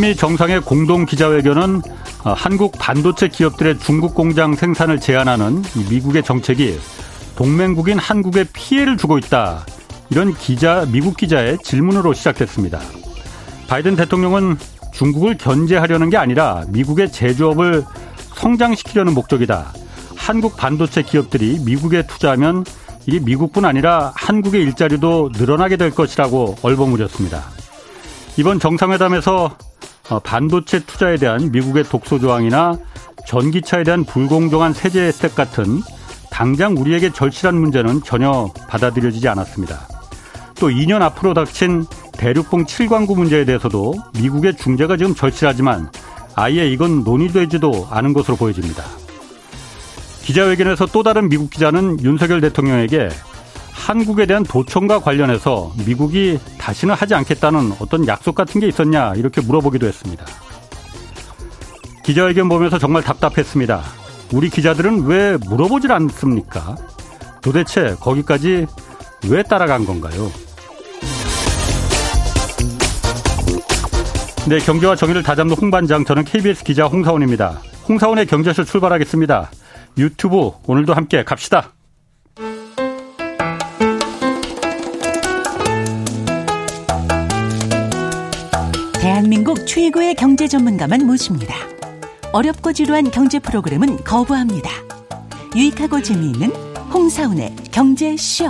한미 정상의 공동 기자회견은 어, 한국 반도체 기업들의 중국 공장 생산을 제한하는 미국의 정책이 동맹국인 한국에 피해를 주고 있다. 이런 기자, 미국 기자의 질문으로 시작됐습니다. 바이든 대통령은 중국을 견제하려는 게 아니라 미국의 제조업을 성장시키려는 목적이다. 한국 반도체 기업들이 미국에 투자하면 이 미국뿐 아니라 한국의 일자리도 늘어나게 될 것이라고 얼버무렸습니다. 이번 정상회담에서 어, 반도체 투자에 대한 미국의 독소 조항이나 전기차에 대한 불공정한 세제 혜택 같은 당장 우리에게 절실한 문제는 전혀 받아들여지지 않았습니다. 또 2년 앞으로 닥친 대륙봉 7광구 문제에 대해서도 미국의 중재가 지금 절실하지만 아예 이건 논의되지도 않은 것으로 보여집니다. 기자회견에서 또 다른 미국 기자는 윤석열 대통령에게 한국에 대한 도청과 관련해서 미국이 다시는 하지 않겠다는 어떤 약속 같은 게 있었냐 이렇게 물어보기도 했습니다. 기자회견 보면서 정말 답답했습니다. 우리 기자들은 왜 물어보질 않습니까? 도대체 거기까지 왜 따라간 건가요? 네, 경제와 정의를 다잡는 홍반장, 저는 KBS 기자 홍사원입니다. 홍사원의 경제쇼 출발하겠습니다. 유튜브 오늘도 함께 갑시다. 대한민국 최고의 경제 전문가만 모십니다. 어렵고 지루한 경제 프로그램은 거부합니다. 유익하고 재미있는 홍사운의 경제쇼.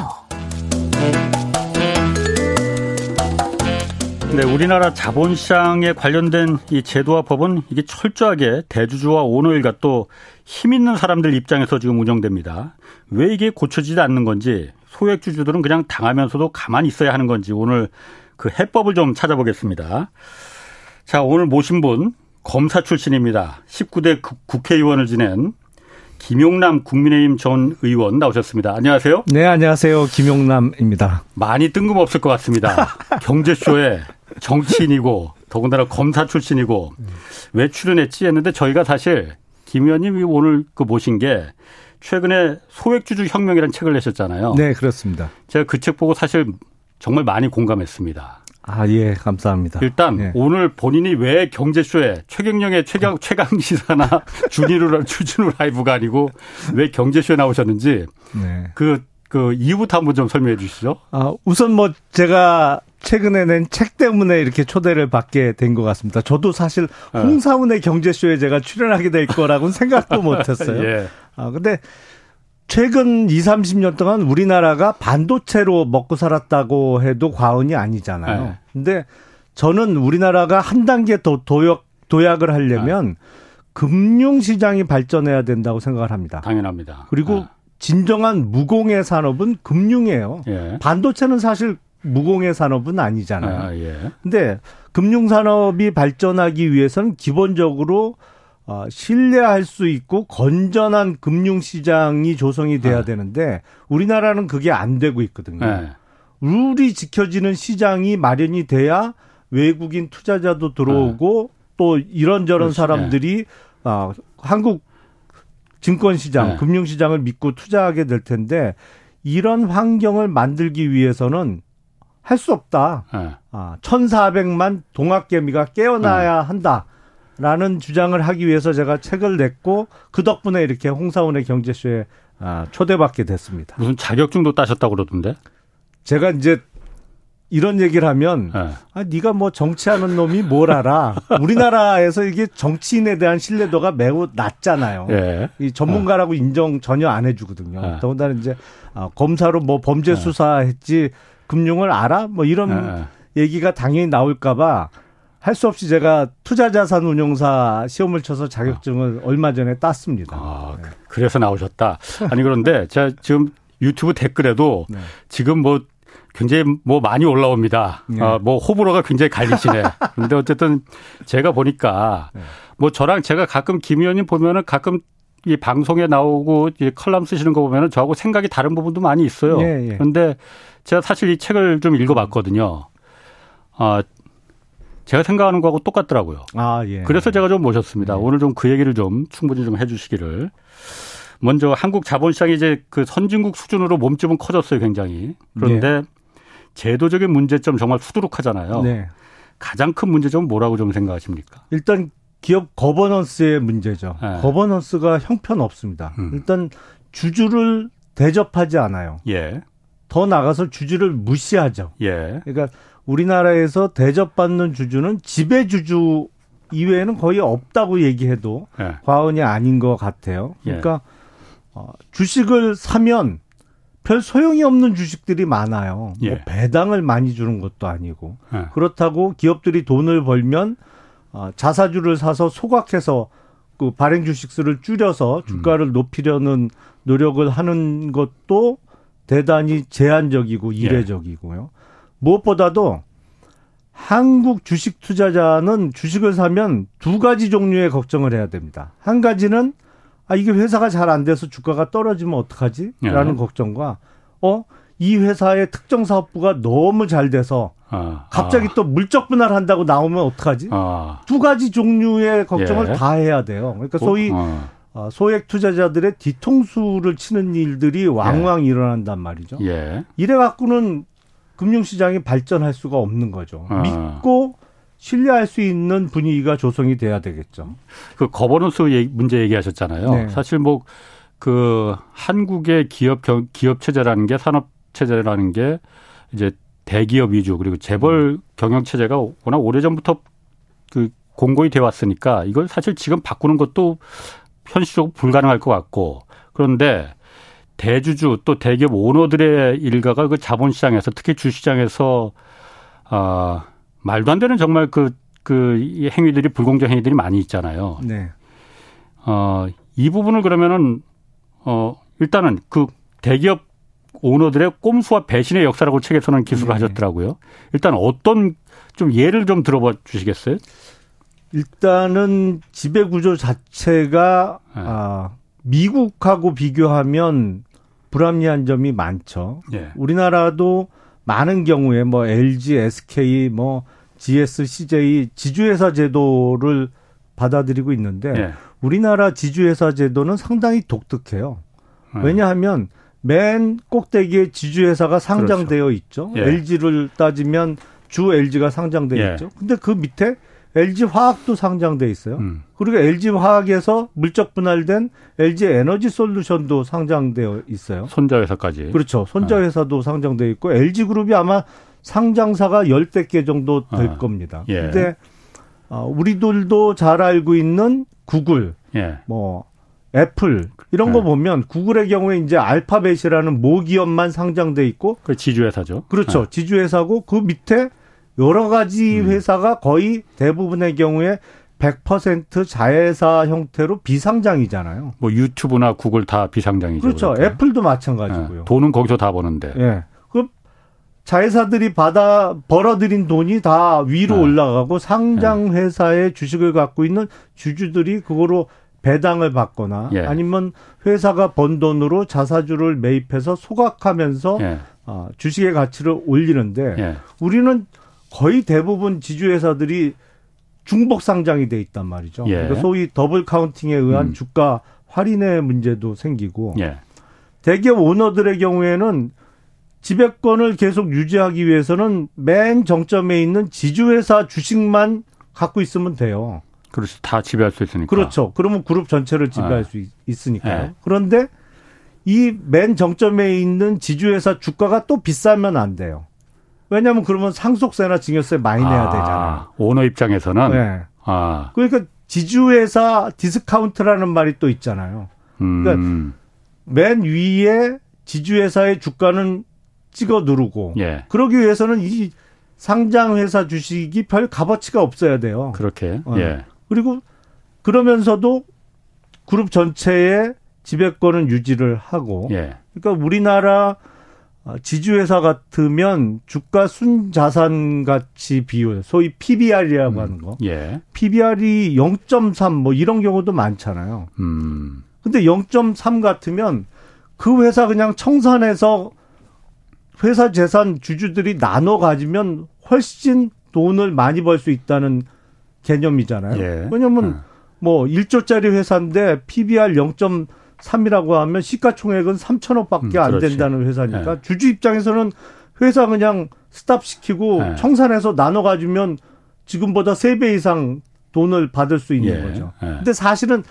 네, 우리나라 자본시장에 관련된 이 제도와 법은 이게 철저하게 대주주와 오너일과 또 힘 있는 사람들 입장에서 지금 운영됩니다. 왜 이게 고쳐지지 않는 건지 소액주주들은 그냥 당하면서도 가만히 있어야 하는 건지 오늘 그 해법을 좀 찾아보겠습니다. 자, 오늘 모신 분 검사 출신입니다. 19대 국회의원을 지낸 김용남 국민의힘 전 의원 나오셨습니다. 안녕하세요. 네, 안녕하세요. 김용남입니다. 많이 뜬금없을 것 같습니다. 경제쇼에 정치인이고 더군다나 검사 출신이고 왜 출연했지 했는데 저희가 사실 김 의원님이 오늘 그 모신 게 최근에 소액주주 혁명이라는 책을 내셨잖아요. 네, 그렇습니다. 제가 그 책 보고 사실 정말 많이 공감했습니다. 아, 예, 감사합니다. 일단 예. 오늘 본인이 왜 경제쇼에 최경영의 최강 최강 시사나 주니루 주진우 라이브가 아니고 왜 경제쇼에 나오셨는지 네. 그, 그 이유부터 한번 좀 설명해 주시죠. 아, 우선 뭐 제가 최근에 낸 책 때문에 이렇게 초대를 받게 된 것 같습니다. 저도 사실 네. 홍사운의 경제쇼에 제가 출연하게 될 거라고는 생각도 못 했어요. 예. 아, 근데 최근 2, 30년 동안 우리나라가 반도체로 먹고 살았다고 해도 과언이 아니잖아요. 네. 근데 저는 우리나라가 한 단계 더 도약, 도약을 하려면 금융시장이 발전해야 된다고 생각을 합니다. 당연합니다. 그리고 아, 진정한 무공의 산업은 금융이에요. 예. 반도체는 사실 무공의 산업은 아니잖아요. 아, 예. 근데 금융산업이 발전하기 위해서는 기본적으로 어, 신뢰할 수 있고 건전한 금융시장이 조성이 돼야 아. 되는데 우리나라는 그게 안 되고 있거든요. 예. 룰이 지켜지는 시장이 마련이 돼야 외국인 투자자도 들어오고 또 이런저런 그렇지. 사람들이 아, 한국 증권시장, 네. 금융시장을 믿고 투자하게 될 텐데 이런 환경을 만들기 위해서는 할 수 없다. 예. 아, 1,400만 동학개미가 깨어나야 한다 라는 주장을 하기 위해서 제가 책을 냈고 그 덕분에 이렇게 홍사원의 경제쇼에 아, 초대받게 됐습니다. 무슨 자격증도 따셨다고 그러던데? 제가 이제 이런 얘기를 하면 예. 아 네가 뭐 정치하는 놈이 뭘 알아? 우리나라에서 이게 정치인에 대한 신뢰도가 매우 낮잖아요. 예. 이 전문가라고 인정 전혀 안 해주거든요. 네. 더군다나 이제 아, 검사로 뭐 범죄 수사했지 금융을 알아? 뭐 이런 예. 얘기가 당연히 나올까봐 할 수 없이 제가 투자자산 운용사 시험을 쳐서 자격증을 얼마 전에 땄습니다. 아, 그래서 나오셨다. 아니 그런데 제가 지금 유튜브 댓글에도 네. 지금 뭐 굉장히 뭐 많이 올라옵니다. 네. 아, 뭐 호불호가 굉장히 갈리시네. 근데 어쨌든 제가 보니까 네. 뭐 저랑 제가 가끔 김 의원님 보면은 가끔 이 방송에 나오고 이 컬럼 쓰시는 거 보면은 저하고 생각이 다른 부분도 많이 있어요. 예, 예. 그런데 제가 사실 이 책을 좀 읽어봤거든요. 아, 제가 생각하는 거하고 똑같더라고요. 아 예. 그래서 제가 좀 모셨습니다. 네. 오늘 좀 그 얘기를 좀 충분히 좀 해주시기를. 먼저 한국 자본시장이 이제 그 선진국 수준으로 몸집은 커졌어요, 굉장히. 그런데 제도적인 문제점 정말 수두룩하잖아요. 네. 가장 큰 문제점은 뭐라고 좀 생각하십니까? 일단 기업 거버넌스의 문제죠. 네. 거버넌스가 형편없습니다. 음. 일단 주주를 대접하지 않아요. 예, 더 나가서 주주를 무시하죠. 예, 그러니까 우리나라에서 대접받는 주주는 지배주주 이외에는 거의 없다고 얘기해도 예, 과언이 아닌 것 같아요. 그러니까 어, 주식을 사면 별 소용이 없는 주식들이 많아요. 예. 뭐 배당을 많이 주는 것도 아니고 예. 그렇다고 기업들이 돈을 벌면 어, 자사주를 사서 소각해서 그 발행 주식수를 줄여서 주가를 음. 높이려는 노력을 하는 것도 대단히 제한적이고 예. 이례적이고요. 무엇보다도 한국 주식 투자자는 주식을 사면 두 가지 종류의 걱정을 해야 됩니다. 한 가지는 아 이게 회사가 잘 안 돼서 주가가 떨어지면 어떡하지? 라는 예. 걱정과 어 이 회사의 특정 사업부가 너무 잘 돼서 아, 갑자기 또 물적 분할한다고 나오면 어떡하지? 아, 두 가지 종류의 걱정을 예. 다 해야 돼요. 그러니까 소위 어, 어, 소액 투자자들의 뒤통수를 치는 일들이 왕왕 일어난단 말이죠. 예, 이래 갖고는 금융시장이 발전할 수가 없는 거죠. 아. 믿고 신뢰할 수 있는 분위기가 조성이 돼야 되겠죠. 그 거버넌스 문제 얘기하셨잖아요. 네. 사실 뭐 그 한국의 기업 경, 기업 체제라는 게 산업 체제라는 게 이제 대기업 위주 그리고 재벌 경영 체제가 워낙 오래 전부터 그 공고히 되어 왔으니까 이걸 사실 지금 바꾸는 것도 현실적으로 불가능할 것 같고 그런데 대주주 또 대기업 오너들의 일가가 그 자본시장에서 특히 주시장에서 아 말도 안 되는 정말 그그이 행위들이 불공정 행위들이 많이 있잖아요. 네. 어, 이 부분을 그러면은 어, 일단은 그 대기업 오너들의 꼼수와 배신의 역사라고 책에서는 기술을 네. 하셨더라고요. 일단 어떤 좀 예를 좀 들어봐 주시겠어요? 일단은 지배 구조 자체가 네. 아, 미국하고 비교하면 불합리한 점이 많죠. 예. 우리나라도 많은 경우에 뭐 LG, SK, 뭐 GS, CJ 지주회사 제도를 받아들이고 있는데 예. 우리나라 지주회사 제도는 상당히 독특해요. 네. 왜냐하면 맨 꼭대기에 지주회사가 상장되어 있죠. 그렇죠. 예. LG를 따지면 주 LG가 상장되어 예. 있죠. 근데 그 밑에 LG 화학도 상장돼 있어요. 음. 그리고 LG 화학에서 물적 분할된 LG 에너지 솔루션도 상장되어 있어요. 손자회사까지. 그렇죠. 손자회사도 상장되어 있고 LG 그룹이 아마 상장사가 열댓 개 정도 될 아, 겁니다. 예. 근데 어, 우리들도 잘 알고 있는 구글, 예. 뭐 애플 이런 네. 거 보면 구글의 경우에 이제 알파벳이라는 모기업만 상장돼 있고 그 지주회사죠. 그렇죠. 지주회사고 그 밑에 여러 가지 음. 회사가 거의 대부분의 경우에 100% 자회사 형태로 비상장이잖아요. 뭐 유튜브나 구글 다 비상장이죠. 그렇죠. 그러니까. 애플도 마찬가지고요. 예. 돈은 거기서 다 버는데. 예. 그 자회사들이 받아 벌어들인 돈이 다 위로 네. 올라가고 상장 회사의 주식을 갖고 있는 주주들이 그거로 배당을 받거나 예. 아니면 회사가 번 돈으로 자사주를 매입해서 소각하면서 예. 어, 주식의 가치를 올리는데 예. 우리는 거의 대부분 지주회사들이 중복 상장이 돼 있단 말이죠. 예. 그러니까 소위 double counting에 의한 음. 주가 할인의 문제도 생기고 예. 대기업 오너들의 경우에는 지배권을 계속 유지하기 위해서는 맨 정점에 있는 지주회사 주식만 갖고 있으면 돼요. 그렇죠. 다 지배할 수 있으니까. 그렇죠. 그러면 그룹 전체를 지배할 아. 수 있- 있으니까요. 네. 그런데 이 맨 정점에 있는 지주회사 주가가 또 비싸면 안 돼요. 왜냐하면 그러면 상속세나 증여세 많이 내야 아, 되잖아요. 오너 입장에서는 네. 아, 그러니까 지주회사 디스카운트라는 말이 또 있잖아요. 음, 그러니까 맨 위에 지주회사의 주가는 찍어 누르고 예, 그러기 위해서는 이 상장 회사 주식이 별 값어치가 없어야 돼요. 그렇게, 어. 예, 그리고 그러면서도 그룹 전체의 지배권은 유지를 하고 예, 그러니까 우리나라 어, 지주회사 같으면 주가 순자산 가치 비율 소위 PBR이라고 하는 거 예, PBR이 0.3 뭐 이런 경우도 많잖아요. 음, 근데 0.3 같으면 그 회사 그냥 청산해서 회사 재산 주주들이 나눠 가지면 훨씬 돈을 많이 벌 수 있다는 개념이잖아요. 예. 왜냐면 어. 뭐 1조짜리 회사인데 PBR 0.3이라고 하면 시가총액은 3천억밖에 음, 안. 된다는 회사니까 예. 주주 입장에서는 회사 그냥 스탑 시키고 예. 청산해서 나눠 가지면 지금보다 세 배 이상 돈을 받을 수 있는 예. 거죠. 예. 근데 사실은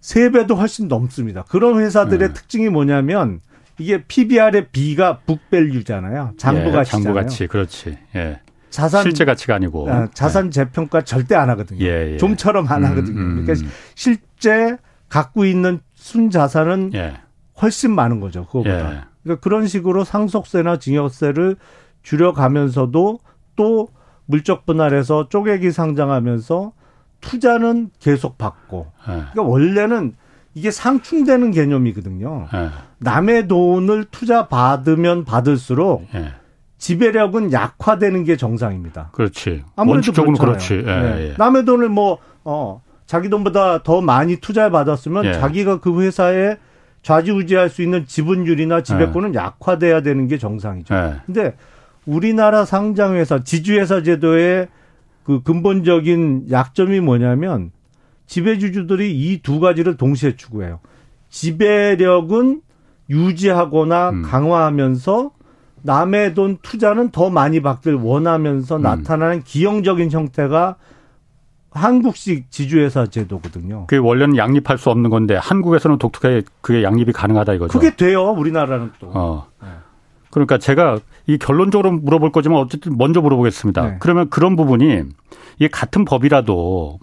세 배도 훨씬 넘습니다. 그런 회사들의 예. 특징이 뭐냐면 이게 PBR의 B가 북밸류잖아요. 장부 예, 가치잖아요. 장부 가치, 그렇지. 예. 자산 실제 가치가 아니고. 아, 자산 재평가 절대 안 하거든요. 예, 예. 좀처럼 안 음, 하거든요. 음. 그러니까 실제 갖고 있는 순 자산은 예. 훨씬 많은 거죠. 그거보다. 예. 그러니까 그런 식으로 상속세나 증여세를 줄여가면서도 또 물적 분할해서 쪼개기 상장하면서 투자는 계속 받고. 예. 그러니까 원래는 이게 상충되는 개념이거든요. 예. 남의 돈을 투자 받으면 받을수록 예. 지배력은 약화되는 게 정상입니다. 그렇지. 아무래도 원칙적으로 그렇잖아요. 그렇지. 예, 네. 예. 남의 돈을 뭐, 어, 자기 돈보다 더 많이 투자를 받았으면 예. 자기가 그 회사에 좌지우지할 수 있는 지분율이나 지배권은 약화돼야 되는 게 정상이죠. 예. 근데 우리나라 상장회사, 지주회사 제도의 그 근본적인 약점이 뭐냐면 지배주주들이 이 두 가지를 동시에 추구해요. 지배력은 유지하거나 음. 강화하면서 남의 돈 투자는 더 많이 받길 원하면서 음. 나타나는 기형적인 형태가 한국식 지주회사 제도거든요. 그게 원래는 양립할 수 없는 건데 한국에서는 독특하게 그게 양립이 가능하다 이거죠. 그게 돼요, 우리나라는 또. 어. 네. 그러니까 제가 이 결론적으로 물어볼 거지만 어쨌든 먼저 물어보겠습니다. 네. 그러면 그런 부분이 이게 같은 법이라도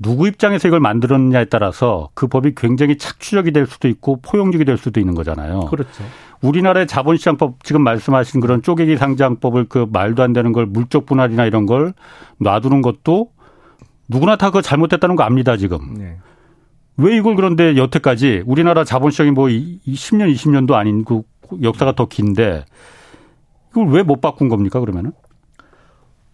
누구 입장에서 이걸 만들었느냐에 따라서 그 법이 굉장히 착취적이 될 수도 있고 포용적이 될 수도 있는 거잖아요. 그렇죠. 우리나라의 자본시장법 지금 말씀하신 그런 쪼개기 상장법을 그 말도 안 되는 걸 물적 분할이나 이런 걸 놔두는 것도 누구나 다 그거 잘못됐다는 거 압니다 지금. 네. 왜 이걸 그런데 여태까지 우리나라 자본 시장이 뭐 10년, 20년도 아닌 그 역사가 더 긴데 이걸 왜 못 바꾼 겁니까 그러면은?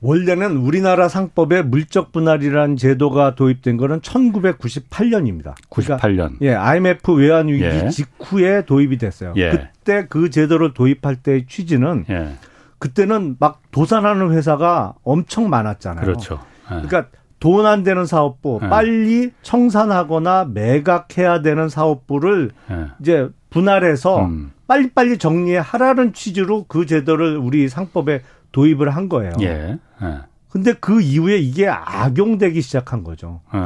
원래는 우리나라 상법에 물적 분할이라는 제도가 도입된 거는 1998년입니다. 98년. 예, IMF 외환 위기 예. 직후에 도입이 됐어요. 예. 그때 그 제도를 도입할 때의 취지는 예. 그때는 막 도산하는 회사가 엄청 많았잖아요. 그렇죠. 예. 그러니까 돈 안 되는 사업부, 예. 빨리 청산하거나 매각해야 되는 사업부를 예. 이제 분할해서 음. 빨리빨리 정리하라는 취지로 그 제도를 우리 상법에 도입을 한 거예요. 예. 예. 근데 그 이후에 이게 악용되기 시작한 거죠. 예.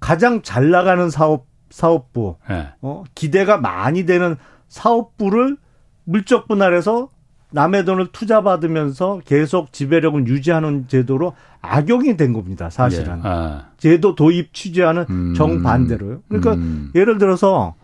가장 잘 나가는 사업 사업부, 예. 어, 기대가 많이 되는 사업부를 물적 분할해서 남의 돈을 투자받으면서 계속 지배력을 유지하는 제도로 악용이 된 겁니다. 사실은. 예. 아. 제도 도입 취지와는 음. 정반대로요. 그러니까 음. 예를 들어서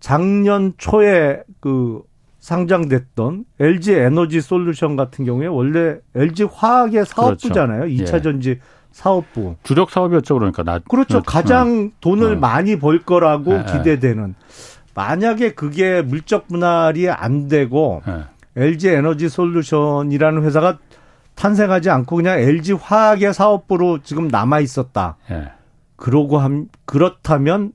작년 초에 그 상장됐던 LG 에너지 솔루션 같은 경우에 원래 LG 화학의 사업부잖아요. 그렇죠. 이 2차 예. 전지 사업부. 주력 사업이었죠 그러니까 나 그렇죠. 어. 가장 돈을 어. 많이 벌 거라고 예, 예. 기대되는. 만약에 그게 물적 분할이 안 되고 예. LG 에너지 솔루션이라는 회사가 탄생하지 않고 그냥 LG 화학의 사업부로 지금 남아 있었다. 예. 그러고 함 그렇다면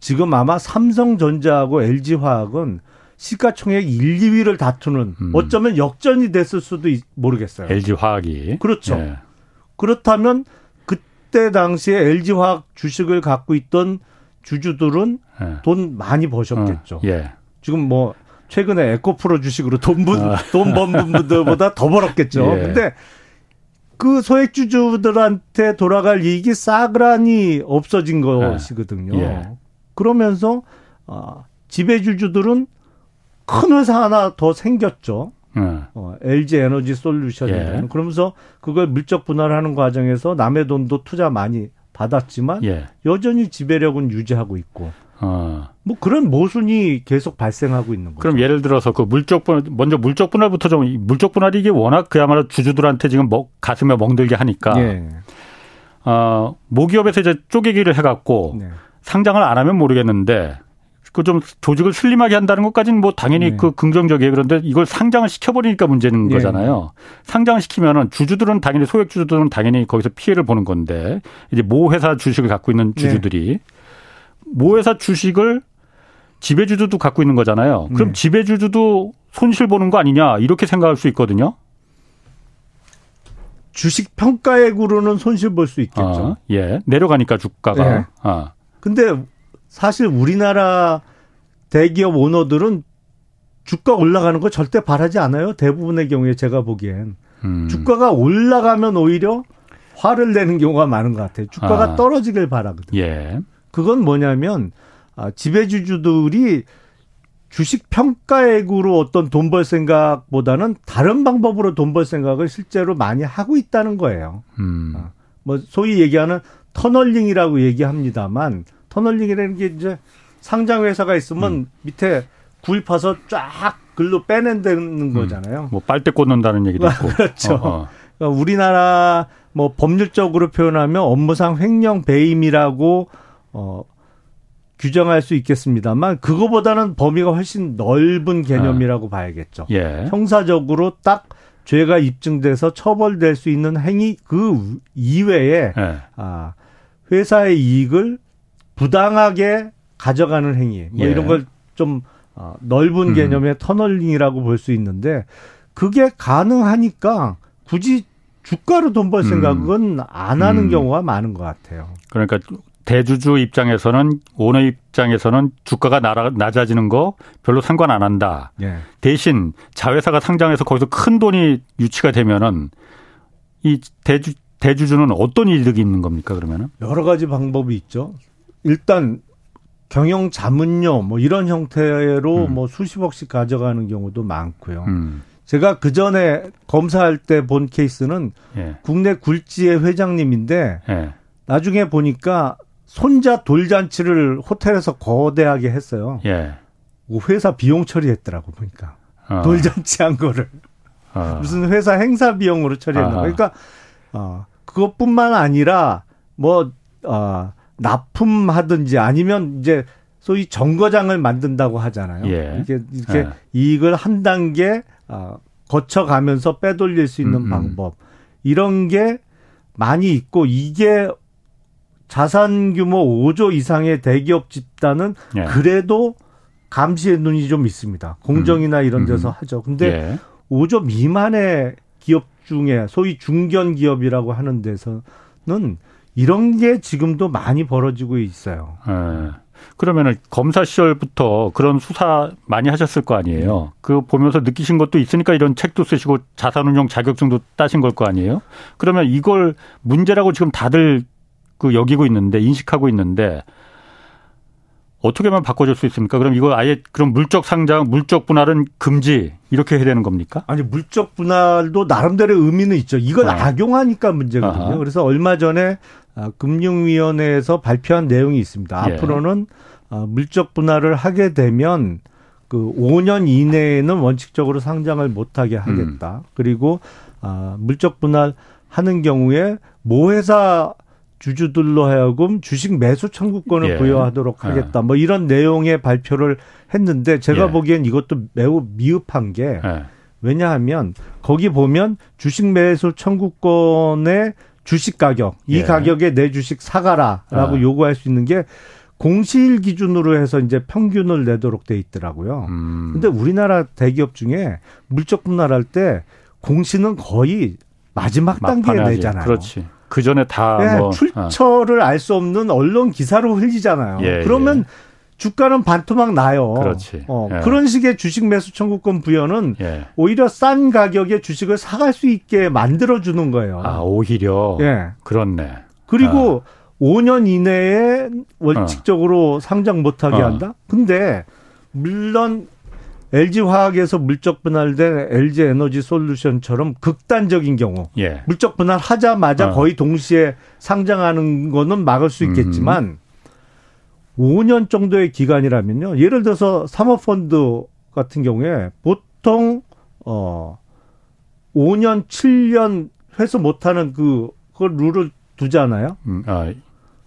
지금 아마 삼성전자하고 LG화학은 시가총액 1, 2위를 다투는 음. 어쩌면 역전이 됐을 수도 있- 모르겠어요. LG 화학이 그렇죠. 예. 그렇다면 그때 당시에 LG화학 주식을 갖고 있던 주주들은 예. 돈 많이 버셨겠죠. 어, 예. 지금 뭐 최근에 에코프로 주식으로 돈번 아. 분들보다 더 벌었겠죠. 예. 근데 그 소액주주들한테 돌아갈 이익이 싸그라니 없어진 것이거든요. 예. 그러면서 어, 지배주주들은 큰 회사 하나 더 생겼죠. 예. 어, LG 에너지 솔루션이라는 예. 그러면서 그걸 물적 분할하는 과정에서 남의 돈도 투자 많이 받았지만 예. 여전히 지배력은 유지하고 있고 어. 뭐 그런 모순이 계속 발생하고 있는 거죠. 그럼 예를 들어서 그 물적 분할 먼저 물적 분할부터 좀이 물적 분할이 이게 워낙 그야말로 주주들한테 지금 먹, 가슴에 멍들게 하니까 예. 어, 모기업에서 이제 쪼개기를 해갖고 네. 상장을 안 하면 모르겠는데 그 좀 조직을 슬림하게 한다는 것까지는 뭐 당연히 네. 그 긍정적이에요. 그런데 이걸 상장을 시켜버리니까 문제는 예. 거잖아요. 상장을 시키면은 주주들은 당연히 소액 주주들은 당연히 거기서 피해를 보는 건데 이제 모 회사 주식을 갖고 있는 주주들이 모 회사 주식을 지배주주도 갖고 있는 거잖아요. 그럼 네. 지배주주도 손실 보는 거 아니냐 이렇게 생각할 수 있거든요. 주식 평가액으로는 손실 볼 수 있겠죠. 어, 예, 내려가니까 주가가. 네. 아, 근데 사실 우리나라 대기업 오너들은 주가 올라가는 거 절대 바라지 않아요. 대부분의 경우에 제가 보기엔 음. 주가가 올라가면 오히려 화를 내는 경우가 많은 것 같아요. 주가가 아. 떨어지길 바라거든요. 예. 그건 뭐냐면 아, 지배주주들이 주식 평가액으로 어떤 돈 벌 생각보다는 다른 방법으로 돈 벌 생각을 실제로 많이 하고 있다는 거예요. 음. 아, 뭐 소위 얘기하는 tunneling이라고 얘기합니다만 tunneling이라는 게 이제 상장 회사가 있으면 음. 밑에 굴 파서 쫙 글로 빼낸다는 음. 거잖아요. 뭐 빨대 꽂는다는 얘기도 있고. 그렇죠. 어, 어. 그러니까 우리나라 뭐 법률적으로 표현하면 업무상 횡령 배임이라고 어 규정할 수 있겠습니다만 그거보다는 범위가 훨씬 넓은 개념이라고 아. 봐야겠죠. 예. 형사적으로 딱 죄가 입증돼서 처벌될 수 있는 행위 그 이외에 예. 아 회사의 이익을 부당하게 가져가는 행위 뭐 예. 이런 걸 좀 어, 넓은 음. 개념의 터널링이라고 볼 수 있는데 그게 가능하니까 굳이 주가로 돈 벌 생각은 음. 안 하는 음. 경우가 많은 것 같아요. 그러니까 대주주 입장에서는 오너 입장에서는 주가가 낮아지는 거 별로 상관 안 한다. 예. 대신 자회사가 상장해서 거기서 큰 돈이 유치가 되면은 이 대주 대주주는 어떤 이득이 있는 겁니까 그러면은? 여러 가지 방법이 있죠. 일단 경영 자문료 뭐 이런 형태로 음. 뭐 수십억씩 가져가는 경우도 많고요. 음. 제가 그 전에 검사할 때 본 케이스는 예. 국내 굴지의 회장님인데 예. 나중에 보니까 손자 돌잔치를 호텔에서 거대하게 했어요. 예. 회사 비용 처리했더라고 보니까 어. 돌잔치 한 거를 어. 무슨 회사 행사 비용으로 처리했나. 그러니까 어 그것뿐만 아니라 뭐 어, 납품하든지 아니면 이제 소위 정거장을 만든다고 하잖아요. 예. 이렇게 이렇게 예. 이익을 한 단계 어, 거쳐가면서 빼돌릴 수 있는 음, 음. 방법 이런 게 많이 있고 이게 자산 규모 5조 이상의 대기업 집단은 예. 그래도 감시의 눈이 좀 있습니다. 공정이나 음. 이런 데서 음. 하죠. 근데 예. 5조 미만의 기업 중에 소위 중견 기업이라고 하는 데서는 이런 게 지금도 많이 벌어지고 있어요. 예. 그러면은 검사 시절부터 그런 수사 많이 하셨을 거 아니에요. 그 보면서 느끼신 것도 있으니까 이런 책도 쓰시고 자산운용 자격증도 따신 걸 거 아니에요. 그러면 이걸 문제라고 지금 다들 그 여기고 있는데 인식하고 있는데 어떻게 하면 바꿔줄 수 있습니까? 그럼 이거 아예 그럼 물적 상장, 물적 분할은 금지 이렇게 해야 되는 겁니까? 아니 물적 분할도 나름대로 의미는 있죠. 이걸 아. 악용하니까 문제거든요. 아하. 그래서 얼마 전에 아, 금융위원회에서 발표한 내용이 있습니다. 예. 앞으로는 아, 물적 분할을 하게 되면 그 5년 이내에는 원칙적으로 상장을 못하게 하겠다. 음. 그리고 아, 물적 분할 하는 경우에 모 회사 주주들로 하여금 주식 매수 청구권을 예. 부여하도록 예. 하겠다. 예. 뭐 이런 내용의 발표를 했는데 제가 예. 보기엔 이것도 매우 미흡한 게 예. 왜냐하면 거기 보면 주식 매수 청구권의 주식 가격 이 예. 가격에 내 주식 사가라라고 아. 요구할 수 있는 게 공시일 기준으로 해서 이제 평균을 내도록 돼 있더라고요. 음. 근데 우리나라 대기업 중에 물적 분할할 때 공시는 거의 마지막 단계에 내잖아요. 그렇지. 그 전에 다 네, 뭐. 출처를 어. 알수 없는 언론 기사로 흘리잖아요. 예, 그러면 예. 주가는 반토막 나요. 그렇지. 어, 예. 그런 식의 주식 매수 청구권 부여는 예. 오히려 싼 가격에 주식을 사갈 수 있게 만들어 주는 거예요. 아 오히려. 예. 그렇네. 그리고 아. 5년 이내에 원칙적으로 어. 상장 못하게 어. 한다. 근데 물론 LG 화학에서 물적 분할된 LG 에너지 솔루션처럼 극단적인 경우 예. 물적 분할 하자마자 어. 거의 동시에 상장하는 거는 막을 수 있겠지만 음. 5년 정도의 기간이라면요. 예를 들어서 사모펀드 같은 경우에 보통 어 5년 7년 회수 못하는 그 그걸 룰을 두잖아요. 음, 아.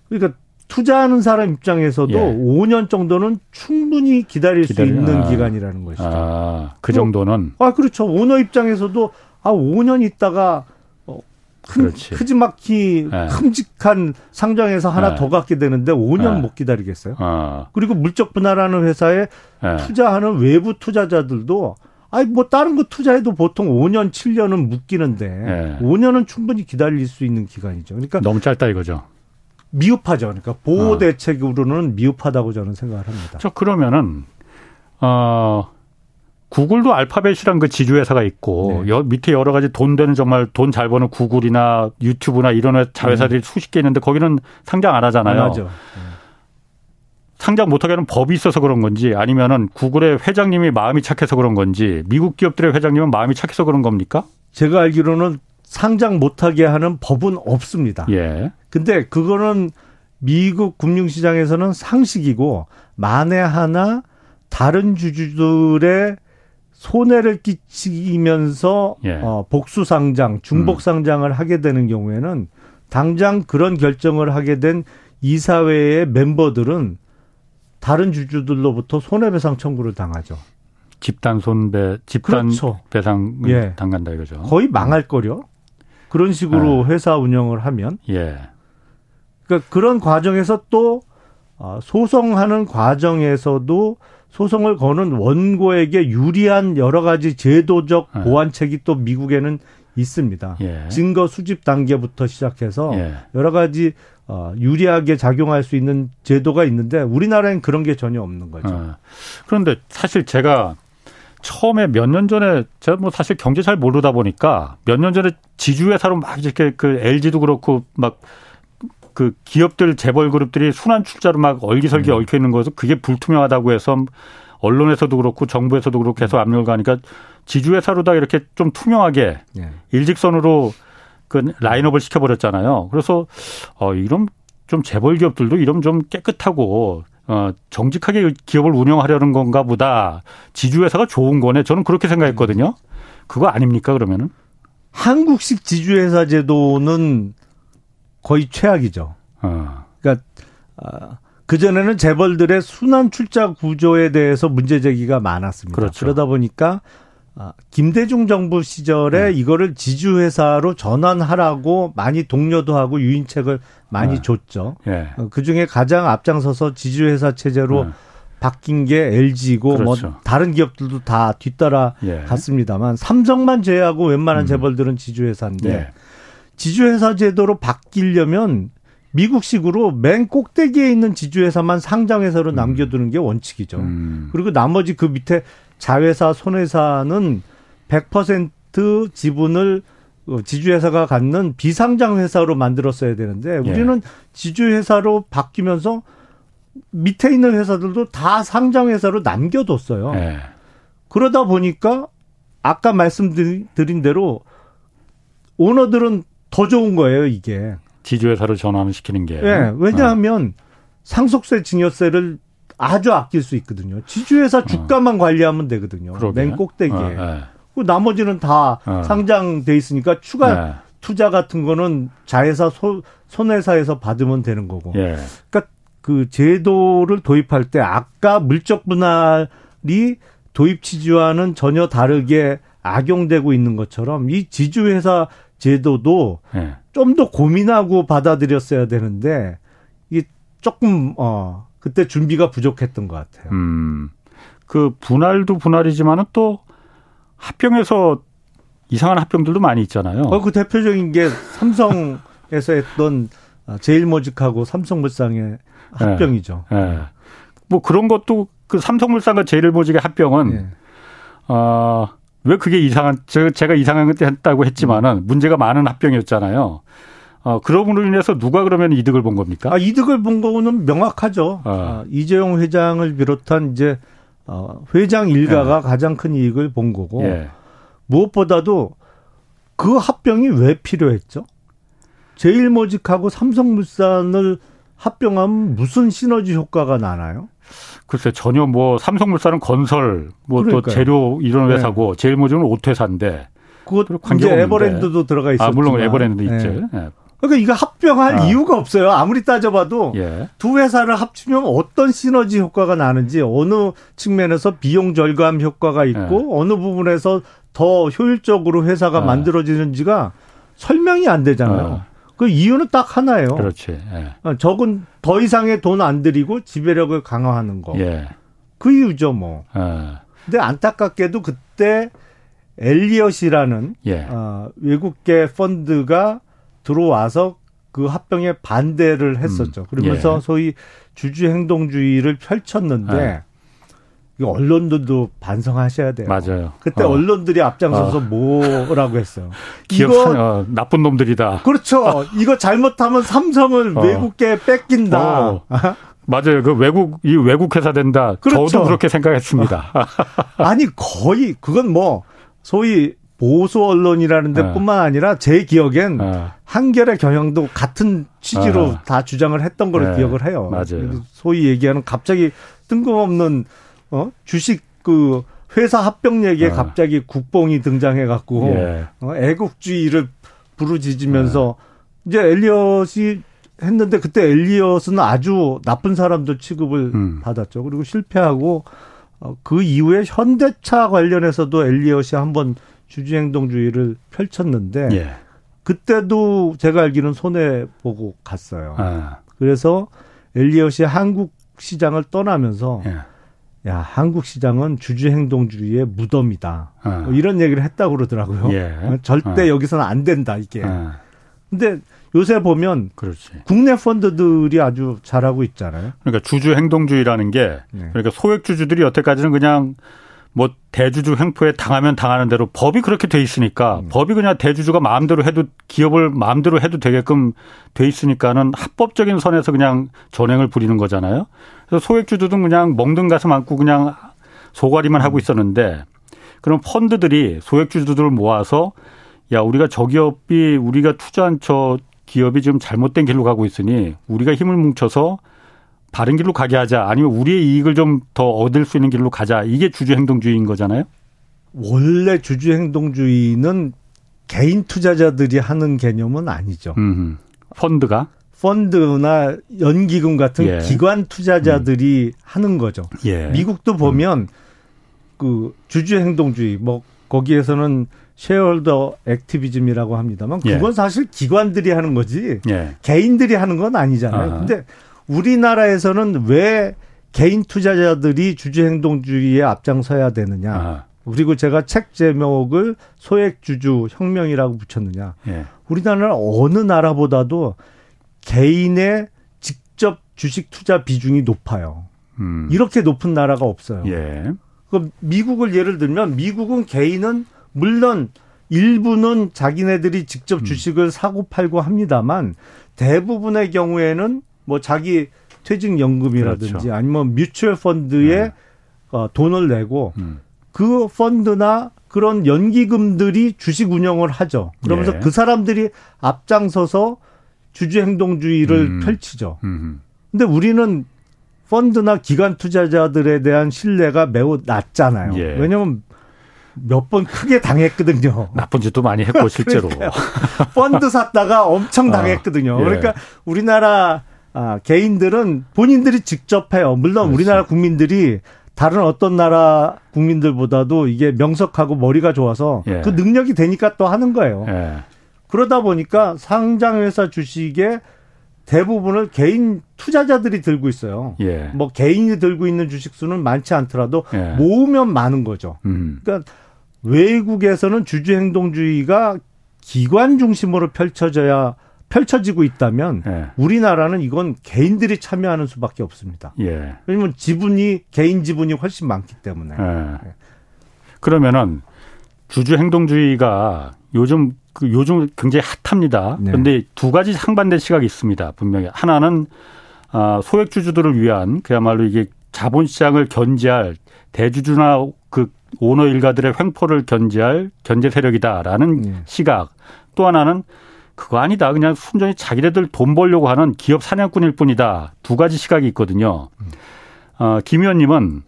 그러니까 투자하는 사람 입장에서도 예. 5년 정도는 충분히 기다릴 기다리, 수 있는 아, 기간이라는 것이죠. 아, 그 정도는? 아, 그렇죠. 오너 입장에서도 아, 5년 있다가 어, 큰, 크지막히 예. 큼직한 상장에서 하나 예. 더 갖게 되는데 5년 예. 못 기다리겠어요. 아. 그리고 물적 분할하는 회사에 예. 투자하는 외부 투자자들도 아니 뭐 다른 거 투자해도 보통 5년 7년은 묶이는데 5년은 충분히 기다릴 수 있는 기간이죠. 그러니까 너무 짧다 이거죠. 미흡하죠. 그러니까 보호 어. 대책으로는 미흡하다고 저는 생각을 합니다. 저 그러면은 어 구글도 알파벳이란 그 지주회사가 있고 네. 여, 밑에 여러 가지 돈 되는 정말 돈 잘 버는 구글이나 유튜브나 이런 회- 자회사들이 수십 개 있는데 거기는 상장 안 하잖아요. 안 하죠. 상장 못하게 하는 법이 있어서 그런 건지 아니면은 구글의 회장님이 마음이 착해서 그런 건지 미국 기업들의 회장님은 마음이 착해서 그런 겁니까? 제가 알기로는 상장 못하게 하는 법은 없습니다. 예. 근데 그거는 미국 금융시장에서는 상식이고 만에 하나 다른 주주들의 손해를 끼치면서 예. 어, 복수 상장, 중복 음. 상장을 하게 되는 경우에는 당장 그런 결정을 하게 된 이사회의 멤버들은 다른 주주들로부터 손해배상 청구를 당하죠. 집단 손배 집단 그렇죠. 배상을 예. 당간다 이거죠. 거의 망할 거려. 그런 식으로 네. 회사 운영을 하면 예. 그러니까 그런 과정에서 또 어, 소송하는 과정에서도 소송을 거는 원고에게 유리한 여러 가지 제도적 네. 보완책이 또 미국에는 있습니다. 예. 증거 수집 단계부터 시작해서 예. 여러 가지 어, 유리하게 작용할 수 있는 제도가 있는데 우리나라엔 그런 게 전혀 없는 거죠. 어. 그런데 사실 제가 처음에 몇 년 전에 제가 뭐 사실 경제 잘 모르다 보니까 몇 년 전에 지주회사로 막 이렇게 그 LG도 그렇고 막 그 기업들 재벌 그룹들이 순환 출자로 막 얼기설기 음. 얽혀 있는 거에서 그게 불투명하다고 해서 언론에서도 그렇고 정부에서도 그렇고 해서 압력을 가니까 지주회사로 다 이렇게 좀 투명하게 예. 일직선으로 그 라인업을 시켜버렸잖아요. 그래서 어 이런 좀 재벌 기업들도 이런 좀 깨끗하고 어 정직하게 기업을 운영하려는 건가 보다. 지주회사가 좋은 거네. 저는 그렇게 생각했거든요. 그거 아닙니까 그러면은? 한국식 지주회사 제도는 거의 최악이죠. 어. 그러니까 아, 그전에는 재벌들의 순환 출자 구조에 대해서 문제 제기가 많았습니다. 그렇죠. 그러다 보니까 아, 김대중 정부 시절에 네. 이거를 지주회사로 전환하라고 많이 독려도 하고 유인책을 많이 네. 줬죠. 예. 그 중에 가장 앞장서서 지주회사 체제로 네. 바뀐 게 LG고 그렇죠. 뭐 다른 기업들도 다 뒤따라 예. 갔습니다만 삼성만 제외하고 웬만한 음. 재벌들은 지주회사인데 예. 지주회사 제도로 바뀌려면 미국식으로 맨 꼭대기에 있는 지주회사만 상장회사로 남겨두는 게 원칙이죠. 음. 그리고 나머지 그 밑에 자회사, 손회사는 100% 지분을 어, 지주회사가 갖는 비상장 회사로 만들었어야 되는데 예. 우리는 지주회사로 바뀌면서 밑에 있는 회사들도 다 상장 회사로 남겨뒀어요. 예. 그러다 보니까 아까 말씀드린 대로 오너들은 더 좋은 거예요, 이게. 지주회사로 전환을 시키는 게. 예, 왜냐하면 상속세, 증여세를 아주 아낄 수 있거든요. 지주회사 주가만 관리하면 되거든요. 어. 그러게. 맨 꼭대기에. 어, 예. 그 나머지는 다 어. 상장돼 있으니까 추가 예. 투자 같은 거는 자회사, 소, 손회사에서 받으면 되는 거고. 예. 그러니까 그 제도를 도입할 때 아까 물적 분할이 도입 취지와는 전혀 다르게 악용되고 있는 것처럼 이 지주회사 제도도 예. 좀더 고민하고 받아들였어야 되는데 이게 조금 어 그때 준비가 부족했던 것 같아요. 음. 그 분할도 분할이지만은 또 합병해서 이상한 합병들도 많이 있잖아요. 어, 그 대표적인 게 삼성에서 했던 아, 제일모직하고 삼성물상의 합병이죠. 예. 뭐 그런 것도 그 삼성물산과 제일모직의 합병은 예. 어, 왜 그게 이상한 제- 제가 이상한 것 했다고 했지만은 문제가 많은 합병이었잖아요. 어, 그럼으로 인해서 누가 그러면 이득을 본 겁니까? 아, 이득을 본 거는 명확하죠. 아. 아, 이재용 회장을 비롯한 이제 어, 회장 일가가 가장 큰 이익을 본 거고 예. 무엇보다도 그 합병이 왜 필요했죠? 제일모직하고 삼성물산을 합병하면 무슨 시너지 효과가 나나요? 글쎄 전혀 뭐 삼성물산은 건설 뭐 또. 재료 이런 네. 회사고 제일모직은 오토회사인데 그것 이제 없는데. 에버랜드도 들어가 있었지만 아 물론 에버랜드도 예. 있죠. 예. 그러니까 이거 합병할 아. 이유가 없어요. 아무리 따져봐도 예. 두 회사를 합치면 어떤 시너지 효과가 나는지 어느 측면에서 비용 절감 효과가 있고 어느 부분에서 더 효율적으로 회사가 네. 만들어지는지가 설명이 안 되잖아요. 네. 그 이유는 딱 하나예요. 그렇지. 예. 어, 적은 더 이상의 돈 안 들이고 지배력을 강화하는 거. 예. 그 이유죠, 뭐. 예. 근데 안타깝게도 그때 엘리엇이라는 예. 어, 외국계 펀드가 들어와서 그 합병에 반대를 했었죠. 음. 그러면서 예. 소위 주주 행동주의를 펼쳤는데 네. 이거 언론들도 반성하셔야 돼요. 맞아요. 그때 어. 언론들이 앞장서서 어. 뭐라고 했어요. 기업 이거 어, 나쁜 놈들이다. 그렇죠. 이거 잘못하면 삼성을 어. 외국계 뺏긴다. 어. 맞아요. 그 외국 이 외국 회사 된다. 그렇죠. 저도 그렇게 생각했습니다. 아니 거의 그건 뭐 소위 보수 언론이라는 데 뿐만 네. 아니라 제 기억엔 네. 한결의 경향도 같은 취지로 네. 다 주장을 했던 걸로 네. 기억을 해요. 맞아요. 소위 얘기하는 갑자기 뜬금없는 어 주식 그 회사 합병 얘기에 네. 갑자기 국뽕이 등장해 갖고 예. 어, 애국주의를 부르짖으면서 네. 이제 엘리엇이 했는데 그때 엘리엇은 아주 나쁜 사람들 취급을 음. 받았죠. 그리고 실패하고 어, 그 이후에 현대차 관련해서도 엘리엇이 한번 주주행동주의를 펼쳤는데 예. 그때도 제가 알기로는 손해 보고 갔어요. 아. 그래서 엘리엇이 한국 시장을 떠나면서 예. 야 한국 시장은 주주행동주의의 무덤이다. 아. 뭐 이런 얘기를 했다고 그러더라고요. 예. 절대 아. 여기서는 안 된다 이게. 아. 근데 요새 보면 그렇지. 국내 펀드들이 아주 잘하고 있잖아요. 그러니까 주주 행동주의라는 게 네. 그러니까 소액 주주들이 여태까지는 그냥 뭐 대주주 횡포에 당하면 당하는 대로 법이 그렇게 돼 있으니까 음. 법이 그냥 대주주가 마음대로 해도 기업을 마음대로 해도 되게끔 돼 있으니까는 합법적인 선에서 그냥 전횡을 부리는 거잖아요. 그래서 소액주주들은 그냥 멍든 가슴 안고 그냥 소가리만 하고 음. 있었는데 그럼 펀드들이 소액주주들을 모아서 야 우리가 저 기업이 우리가 투자한 저 기업이 지금 잘못된 길로 가고 있으니 우리가 힘을 뭉쳐서 바른 길로 가게 하자 아니면 우리의 이익을 좀 더 얻을 수 있는 길로 가자 이게 주주행동주의인 거잖아요. 원래 주주행동주의는 개인 투자자들이 하는 개념은 아니죠. 음흠. 펀드가 펀드나 연기금 같은 예. 기관 투자자들이 음. 하는 거죠. 예. 미국도 보면 음. 그 주주행동주의 뭐 거기에서는 shareholder activism이라고 합니다만 그건 예. 사실 기관들이 하는 거지 예. 개인들이 하는 건 아니잖아요. 아. 근데 우리나라에서는 왜 개인 투자자들이 주주행동주의에 앞장서야 되느냐. 아. 그리고 제가 책 제목을 소액주주 혁명이라고 붙였느냐. 예. 우리나라는 어느 나라보다도 개인의 직접 주식 투자 비중이 높아요. 음. 이렇게 높은 나라가 없어요. 예. 그 미국을 예를 들면 미국은 개인은 물론 일부는 자기네들이 직접 음. 주식을 사고 팔고 합니다만 대부분의 경우에는 뭐 자기 퇴직연금이라든지 그렇죠. 아니면 뮤추얼 펀드에 네. 어, 돈을 내고 음. 그 펀드나 그런 연기금들이 주식 운영을 하죠. 그러면서 예. 그 사람들이 앞장서서 주주 행동주의를 음. 펼치죠. 음. 근데 우리는 펀드나 기관 투자자들에 대한 신뢰가 매우 낮잖아요. 예. 왜냐하면 몇번 크게 당했거든요. 나쁜 짓도 많이 했고 실제로. 펀드 샀다가 엄청 아, 당했거든요. 아, 예. 그러니까 우리나라 아, 개인들은 본인들이 직접 해요. 물론 그렇지. 우리나라 국민들이 다른 어떤 나라 국민들보다도 이게 명석하고 머리가 좋아서 예. 그 능력이 되니까 또 하는 거예요. 예. 그러다 보니까 상장회사 주식의 대부분을 개인 투자자들이 들고 있어요. 예. 뭐 개인이 들고 있는 주식 수는 많지 않더라도 예. 모으면 많은 거죠. 음. 그러니까 외국에서는 주주행동주의가 기관 중심으로 펼쳐져야 펼쳐지고 있다면 예. 우리나라는 이건 개인들이 참여하는 수밖에 없습니다. 예. 왜냐하면 지분이 개인 지분이 훨씬 많기 때문에. 예. 그러면은 주주 행동주의가 요즘 그 요즘 굉장히 핫합니다. 네. 그런데 두 가지 상반된 시각이 있습니다. 분명히 하나는 아, 소액 주주들을 위한 그야말로 이게 자본시장을 견제할 대주주나 그 오너 일가들의 횡포를 견제할 견제 세력이다라는 네. 시각. 또 하나는 그거 아니다. 그냥 순전히 자기네들 돈 벌려고 하는 기업 사냥꾼일 뿐이다. 두 가지 시각이 있거든요. 어, 김 의원님은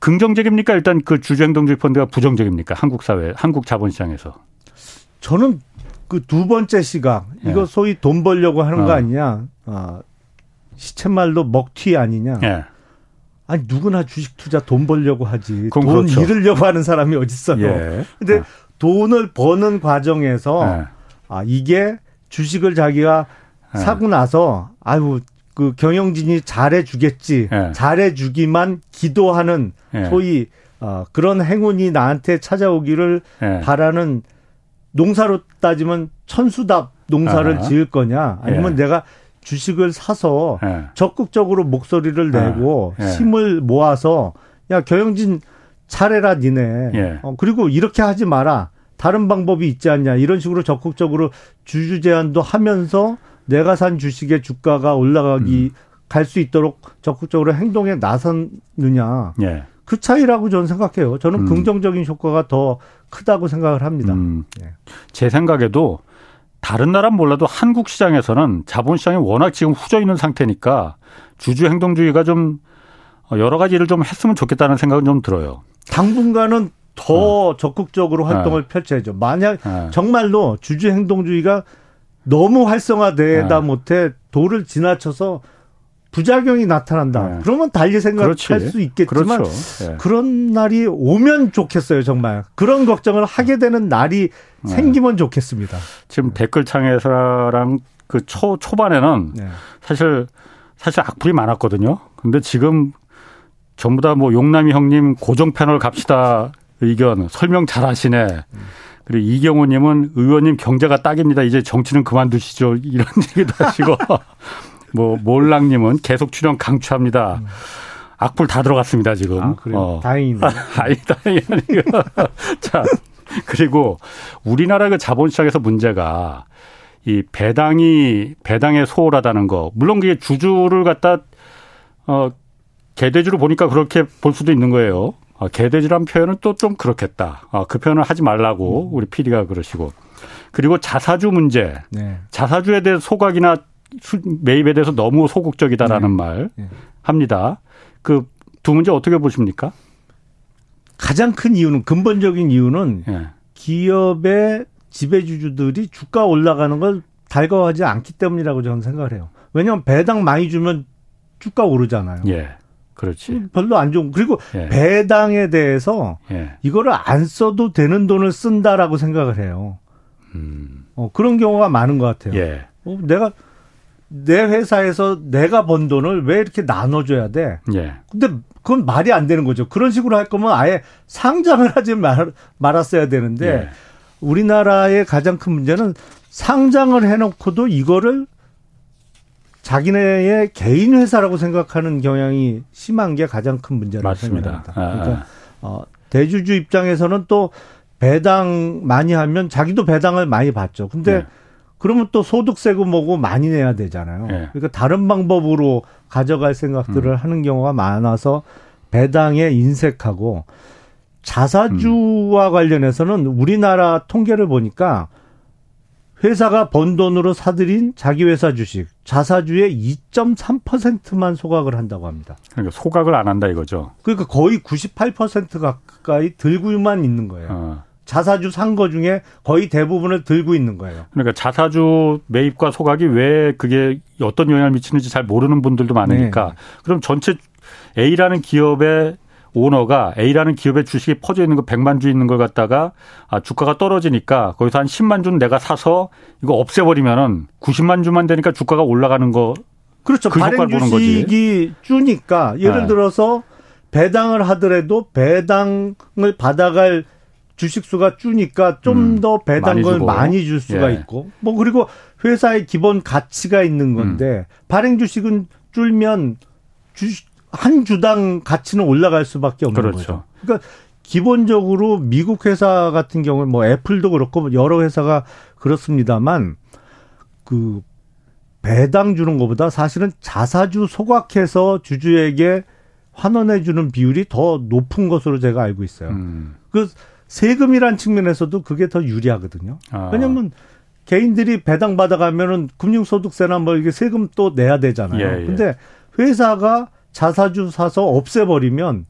긍정적입니까? 일단 그 주주행동주의 펀드가 부정적입니까? 한국 사회, 한국 자본시장에서. 저는 그 두 번째 시각, 이거 예. 소위 돈 벌려고 하는 어. 거 아니냐. 어, 시쳇말로 먹튀 아니냐. 예. 아니 누구나 주식 투자 돈 벌려고 하지. 돈 그렇죠. 잃으려고 하는 사람이 어디 있어요. 예. 근데 어. 돈을 버는 과정에서 예. 아, 이게 주식을 자기가 네. 사고 나서 아유 그 경영진이 잘해 주겠지. 네. 잘해 주기만 기도하는 네. 소위 어, 그런 행운이 나한테 찾아오기를 바라는 농사로 따지면 천수답 농사를 아. 지을 거냐 아니면 내가 주식을 사서 예. 적극적으로 목소리를 내고 예. 힘을 모아서 야 경영진 차례라 니네. 예. 어, 그리고 이렇게 하지 마라. 다른 방법이 있지 않냐. 이런 식으로 적극적으로 주주 제한도 하면서 내가 산 주식의 주가가 올라가기 음. 갈수 있도록 적극적으로 행동에 나섰느냐. 예. 그 차이라고 저는 생각해요. 저는 음. 긍정적인 효과가 더 크다고 생각을 합니다. 음. 예. 제 생각에도 다른 나라는 몰라도 한국 시장에서는 자본 시장이 워낙 지금 후져 있는 상태니까 주주 행동주의가 좀 여러 가지 일을 좀 했으면 좋겠다는 생각은 좀 들어요. 당분간은 더 어. 적극적으로 활동을 어. 펼쳐야죠. 만약 어. 정말로 주주 행동주의가 너무 활성화되다 못해 도를 지나쳐서 부작용이 나타난다. 네. 그러면 달리 생각할 수 있겠지만 그렇죠. 네. 그런 날이 오면 좋겠어요, 정말. 그런 걱정을 하게 되는 날이 네. 생기면 좋겠습니다. 지금 네. 댓글창에서랑 그 초, 초반에는 네. 사실 사실 악플이 많았거든요. 근데 지금 전부 다 뭐 용남이 형님 고정 패널 갑시다 의견 설명 잘 하시네. 그리고 이경호님은 의원님 경제가 딱입니다. 이제 정치는 그만두시죠. 이런 얘기도 하시고 뭐 몰랑님은 계속 출연 강추합니다. 음. 악플 다 들어갔습니다 지금. 아, 그래요? 어. 다행이네. 아니 다행이 아니고. 자 그리고 우리나라 그 자본시장에서 문제가 이 배당이 배당에 소홀하다는 거. 물론 그게 주주를 갖다 어 개돼지로 보니까 그렇게 볼 수도 있는 거예요. 어, 개돼지란 표현은 또 좀 그렇겠다. 어, 그 표현을 하지 말라고 음. 우리 PD가 그러시고. 그리고 자사주 문제. 네. 자사주에 대해 소각이나 매입에 대해서 너무 소극적이다라는 네. 말 네. 합니다. 그 두 문제 어떻게 보십니까? 가장 큰 이유는 근본적인 이유는 네. 기업의 지배주주들이 주가 올라가는 걸 달가워하지 않기 때문이라고 저는 생각을 해요. 왜냐하면 배당 많이 주면 주가 오르잖아요. 예. 그렇지. 별로 안 좋은. 그리고 예. 배당에 대해서 예. 이거를 안 써도 되는 돈을 쓴다라고 생각을 해요. 음. 어, 그런 경우가 많은 것 같아요. 예. 어, 내가 내 회사에서 내가 번 돈을 왜 이렇게 나눠줘야 돼? 예. 근데 그건 말이 안 되는 거죠. 그런 식으로 할 거면 아예 상장을 하지 말, 말았어야 되는데 예. 우리나라의 가장 큰 문제는 상장을 해놓고도 이거를 자기네의 개인 회사라고 생각하는 경향이 심한 게 가장 큰 문제라고 맞습니다. 생각합니다. 아. 그러니까 어, 대주주 입장에서는 또 배당 많이 하면 자기도 배당을 많이 받죠. 근데 네. 그러면 또 소득세고 뭐고 많이 내야 되잖아요. 네. 그러니까 다른 방법으로 가져갈 생각들을 음. 하는 경우가 많아서 배당에 인색하고 자사주와 음. 관련해서는 우리나라 통계를 보니까 회사가 번 돈으로 사들인 자기 회사 주식 자사주의 2.3%만 소각을 한다고 합니다. 그러니까 소각을 안 한다 이거죠. 그러니까 거의 98% 가까이 들고만 있는 거예요. 어. 자사주 산 거 중에 거의 대부분을 들고 있는 거예요. 그러니까 자사주 매입과 소각이 왜 그게 어떤 영향을 미치는지 잘 모르는 분들도 많으니까 네. 그럼 전체 A라는 기업의 오너가 A라는 기업의 주식이 퍼져 있는 거 100만 주 있는 걸 갖다가 아, 주가가 떨어지니까 거기서 한 10만 주는 내가 사서 이거 없애버리면은 90만 주만 되니까 주가가 올라가는 거 그렇죠. 그 발행 주식이 주니까 예를 네. 들어서 배당을 하더라도 배당을 받아갈 주식 수가 주니까 좀더 음, 배당을 많이, 많이, 줄 수가 예. 있고 뭐 그리고 회사의 기본 가치가 있는 건데 음. 발행 주식은 줄면 주식 한 주당 가치는 올라갈 수밖에 없는 그렇죠. 거죠. 그러니까 기본적으로 미국 회사 같은 경우는 뭐 애플도 그렇고 뭐 여러 회사가 그렇습니다만 그 배당 주는 것보다 사실은 자사주 소각해서 주주에게 환원해 주는 비율이 더 높은 것으로 제가 알고 있어요. 음. 그 세금이란 측면에서도 그게 더 유리하거든요. 아. 왜냐면 개인들이 배당 받아가면은 금융소득세나 뭐 이게 세금 또 내야 되잖아요. 예, 예. 근데 회사가 자사주 사서 없애버리면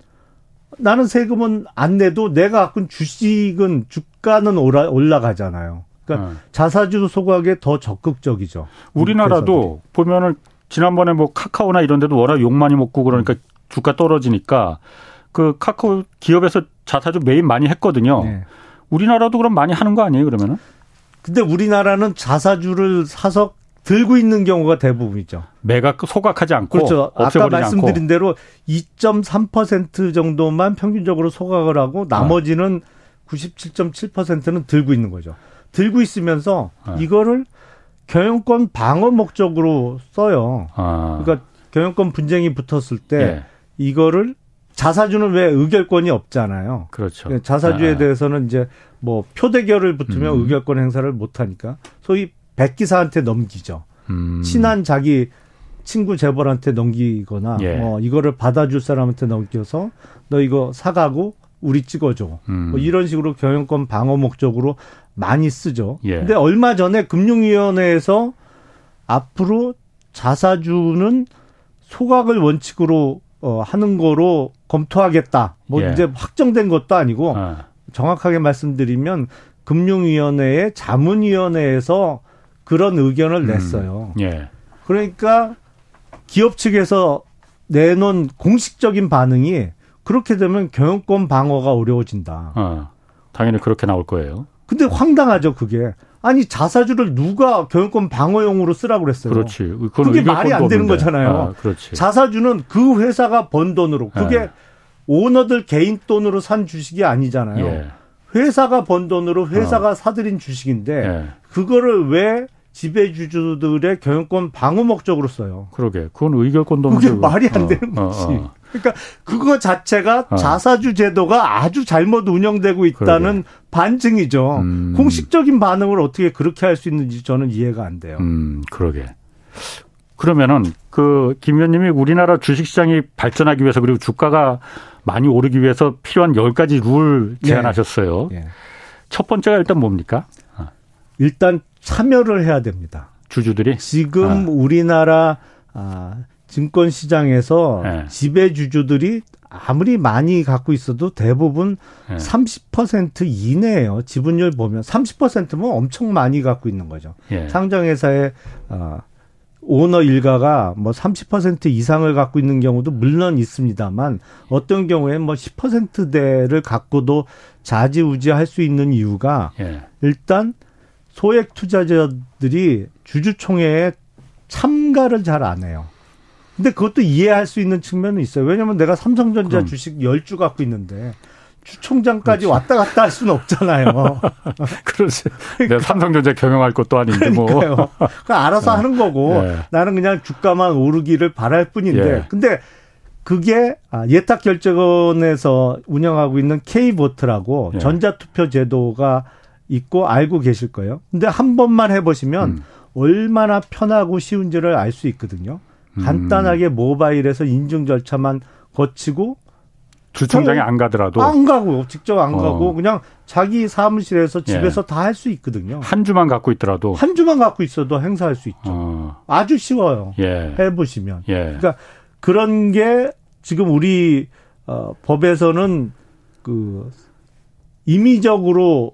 나는 세금은 안 내도 내가 갖고 주식은 주가는 올라가잖아요. 그러니까 네. 자사주 소각에 더 적극적이죠. 우리나라도 회사들이. 보면은 지난번에 뭐 카카오나 이런 데도 워낙 욕 많이 먹고 그러니까 음. 주가 떨어지니까 그 카카오 기업에서 자사주 매입 많이 했거든요. 네. 우리나라도 그럼 많이 하는 거 아니에요, 그러면은? 근데 우리나라는 자사주를 사서 들고 있는 경우가 대부분이죠. 매각 소각하지 않고 그렇죠. 아까 말씀드린 않고. 대로 2.3% 정도만 평균적으로 소각을 하고 나머지는 네. 97.7%는 들고 있는 거죠. 들고 있으면서 네. 이거를 경영권 방어 목적으로 써요. 아. 그러니까 경영권 분쟁이 붙었을 때 예. 이거를 자사주는 왜 의결권이 없잖아요. 그렇죠. 그 자사주에 아. 대해서는 이제 뭐 표대결을 붙으면 음. 의결권 행사를 못 하니까 소위 백기사한테 넘기죠. 음. 친한 자기 친구 재벌한테 넘기거나 예. 뭐 이거를 받아줄 사람한테 넘겨서 너 이거 사가고 우리 찍어줘. 음. 뭐 이런 식으로 경영권 방어 목적으로 많이 쓰죠. 예. 근데 얼마 전에 금융위원회에서 앞으로 자사주는 소각을 원칙으로 어, 하는 거로 검토하겠다. 뭐 예. 이제 확정된 것도 아니고 아. 정확하게 말씀드리면 금융위원회의 자문위원회에서 그런 의견을 냈어요. 예. 그러니까 기업 측에서 내놓은 공식적인 반응이 그렇게 되면 경영권 방어가 어려워진다. 어. 당연히 그렇게 나올 거예요. 근데 황당하죠, 그게. 아니, 자사주를 누가 경영권 방어용으로 쓰라고 그랬어요. 그렇지. 그게 말이 안 되는 없는데. 거잖아요. 아, 그렇지. 자사주는 그 회사가 번 돈으로 그게 예. 오너들 개인 돈으로 산 주식이 아니잖아요. 예. 회사가 번 돈으로 회사가 사들인 주식인데 예. 그거를 왜 지배주주들의 경영권 방어 목적으로 써요? 그러게. 그건 의결권도 그게 없는데 말이 안 어, 되는 어, 거지. 어. 그러니까 그거 자체가 어. 자사주 제도가 아주 잘못 운영되고 있다는 반증이죠. 음. 공식적인 반응을 어떻게 그렇게 할 수 있는지 저는 이해가 안 돼요. 음, 그러게. 그러면은 그김 의원님이 우리나라 주식시장이 발전하기 위해서 그리고 주가가 많이 오르기 위해서 필요한 열 가지 룰 제안하셨어요. 예. 첫 번째가 일단 뭡니까? 일단 참여를 해야 됩니다. 주주들이 지금 아. 우리나라 아, 증권 시장에서 네. 지배 주주들이 아무리 많이 갖고 있어도 대부분 예. 30% 이내예요. 지분율 보면 30%면 엄청 많이 갖고 있는 거죠. 예. 상장회사의 어, 오너 일가가 뭐 30% 이상을 갖고 있는 경우도 물론 있습니다만 어떤 경우에 뭐 10%대를 갖고도 좌지우지할 수 있는 이유가 예. 일단 소액 투자자들이 주주총회에 참가를 잘 안 해요. 근데 그것도 이해할 수 있는 측면은 있어요. 왜냐면 내가 삼성전자 그럼. 주식 10주 갖고 있는데 주총장까지 그렇지. 왔다 갔다 할 수는 없잖아요. 그렇지. 내가 삼성전자 경영할 것도 아닌데 뭐. 그러니까요. 그 알아서 하는 거고 예. 나는 그냥 주가만 오르기를 바랄 뿐인데 예. 근데 그게 아, 예탁 결제원에서 운영하고 있는 K보트라고 예. 전자투표 제도가 있고 알고 계실 거예요. 근데 한 번만 해보시면 음. 얼마나 편하고 쉬운지를 알 수 있거든요. 음. 간단하게 모바일에서 인증 절차만 거치고 주총장에 안 가더라도 안 가고 직접 안 어. 가고 그냥 자기 사무실에서 예. 집에서 다할 수 있거든요. 한 주만 갖고 있더라도 한 주만 갖고 있어도 행사할 수 있죠. 어. 아주 쉬워요. 예. 해보시면. 예. 그러니까 그런 게 지금 우리 어, 법에서는 그 임의적으로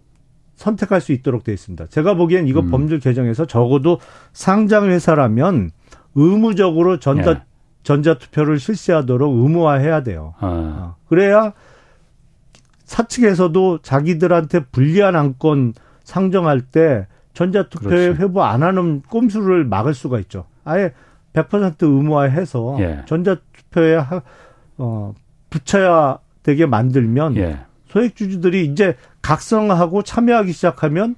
선택할 수 있도록 되어 있습니다. 제가 보기엔 이거 음. 법률 개정에서 적어도 상장 회사라면 의무적으로 전자 예. 전자 투표를 실시하도록 의무화해야 돼요. 어. 어, 그래야 사측에서도 자기들한테 불리한 안건 상정할 때 전자 투표에 그렇지. 회부 안 하는 꼼수를 막을 수가 있죠. 아예 100% 의무화해서 예. 전자 투표에 하, 어, 붙여야 되게 만들면 예. 소액주주들이 이제 각성하고 참여하기 시작하면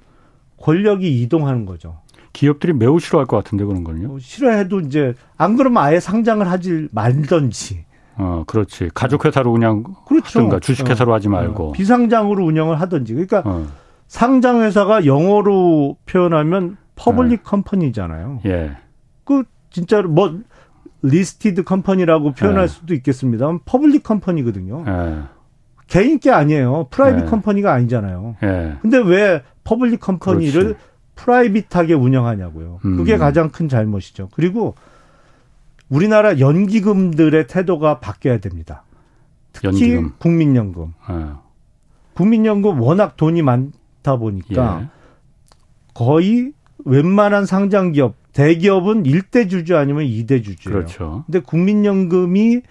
권력이 이동하는 거죠. 기업들이 매우 싫어할 것 같은데 그런 거는요. 뭐 싫어해도 이제 안 그러면 아예 상장을 하지 말던지. 어, 그렇지. 가족 회사로 그냥 그렇죠. 하든가 주식 회사로 어, 하지 말고. 어, 비상장으로 운영을 하든지. 그러니까 어. 상장 회사가 영어로 표현하면 public company잖아요. 예. 그 진짜로 뭐 listed company라고 표현할 네. 수도 있겠습니다만 public company거든요. 예. 개인 게 아니에요. private 네. company가 아니잖아요. 예. 근데 왜 public company를 그렇지. private하게 운영하냐고요. 음. 그게 가장 큰 잘못이죠. 그리고 우리나라 연기금들의 태도가 바뀌어야 됩니다. 특히 연기금. 국민연금. 어. 국민연금 워낙 돈이 많다 보니까 예. 거의 웬만한 상장 기업, 대기업은 1대 주주 아니면 2대 주주예요. 그렇죠. 근데 국민연금이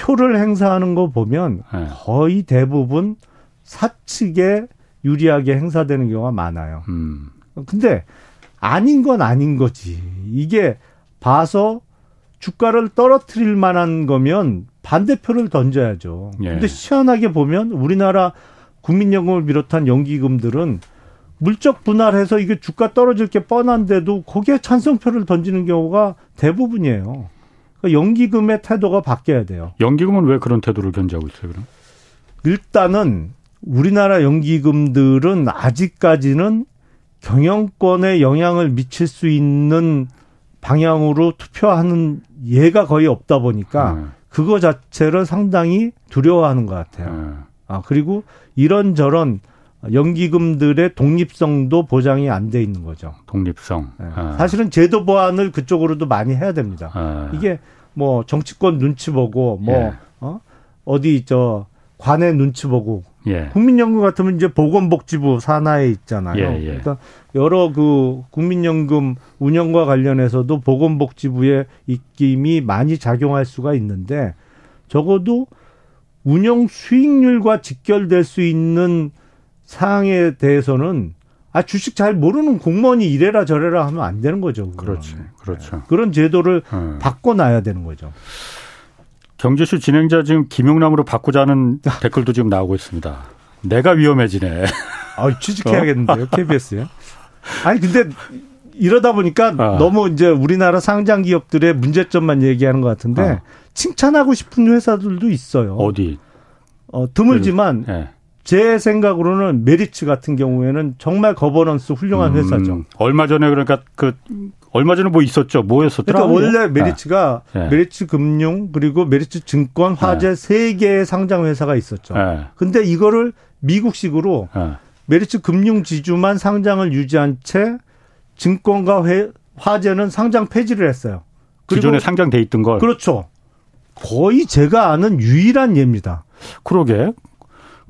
표를 행사하는 거 보면 예. 거의 대부분 사측에 유리하게 행사되는 경우가 많아요. 음. 근데 아닌 건 아닌 거지. 이게 봐서 주가를 떨어뜨릴 만한 거면 반대표를 던져야죠. 예. 근데 시원하게 보면 우리나라 국민연금을 비롯한 연기금들은 물적 분할해서 이게 주가 떨어질 게 뻔한데도 거기에 찬성표를 던지는 경우가 대부분이에요. 그러니까 연기금의 태도가 바뀌어야 돼요. 연기금은 왜 그런 태도를 견지하고 있어요, 그럼? 일단은 우리나라 연기금들은 아직까지는 경영권에 영향을 미칠 수 있는 방향으로 투표하는 예가 거의 없다 보니까 네. 그거 자체를 상당히 두려워하는 것 같아요. 네. 아, 그리고 이런저런 연기금들의 독립성도 보장이 안 돼 있는 거죠. 독립성. 네. 아. 사실은 제도 보완을 그쪽으로도 많이 해야 됩니다. 아. 이게 뭐 정치권 눈치 보고 뭐 예. 어? 어디 저 관의 눈치 보고 예. 국민연금 같으면 이제 보건복지부 산하에 있잖아요. 예, 예. 그러니까 여러 그 국민연금 운영과 관련해서도 보건복지부의 입김이 많이 작용할 수가 있는데 적어도 운영 수익률과 직결될 수 있는 사항에 대해서는 아 주식 잘 모르는 공무원이 이래라 저래라 하면 안 되는 거죠. 그렇지, 그렇죠. 네. 그런 제도를 음. 바꿔놔야 되는 거죠. 경제쇼 진행자 지금 김용남으로 바꾸자는 댓글도 지금 나오고 있습니다. 내가 위험해지네. 아, 취직해야겠는데요, 어? KBS요? 아니 근데 이러다 보니까 아. 너무 이제 우리나라 상장 기업들의 문제점만 얘기하는 것 같은데 아. 칭찬하고 싶은 회사들도 있어요. 어디? 어, 드물지만 네. 제 생각으로는 메리츠 같은 경우에는 정말 거버넌스 훌륭한 음, 회사죠. 얼마 전에 그러니까 그 얼마 전에 뭐 있었죠? 뭐였었더라? 그러니까 원래 메리츠가 네. 메리츠 금융 그리고 메리츠 증권 화재 세 네. 개의 상장 회사가 있었죠. 네. 근데 이거를 미국식으로 네. 메리츠 금융 지주만 상장을 유지한 채 증권과 회, 화재는 상장 폐지를 했어요. 기존에 상장돼 있던 걸. 그렇죠. 거의 제가 아는 유일한 예입니다. 그러게.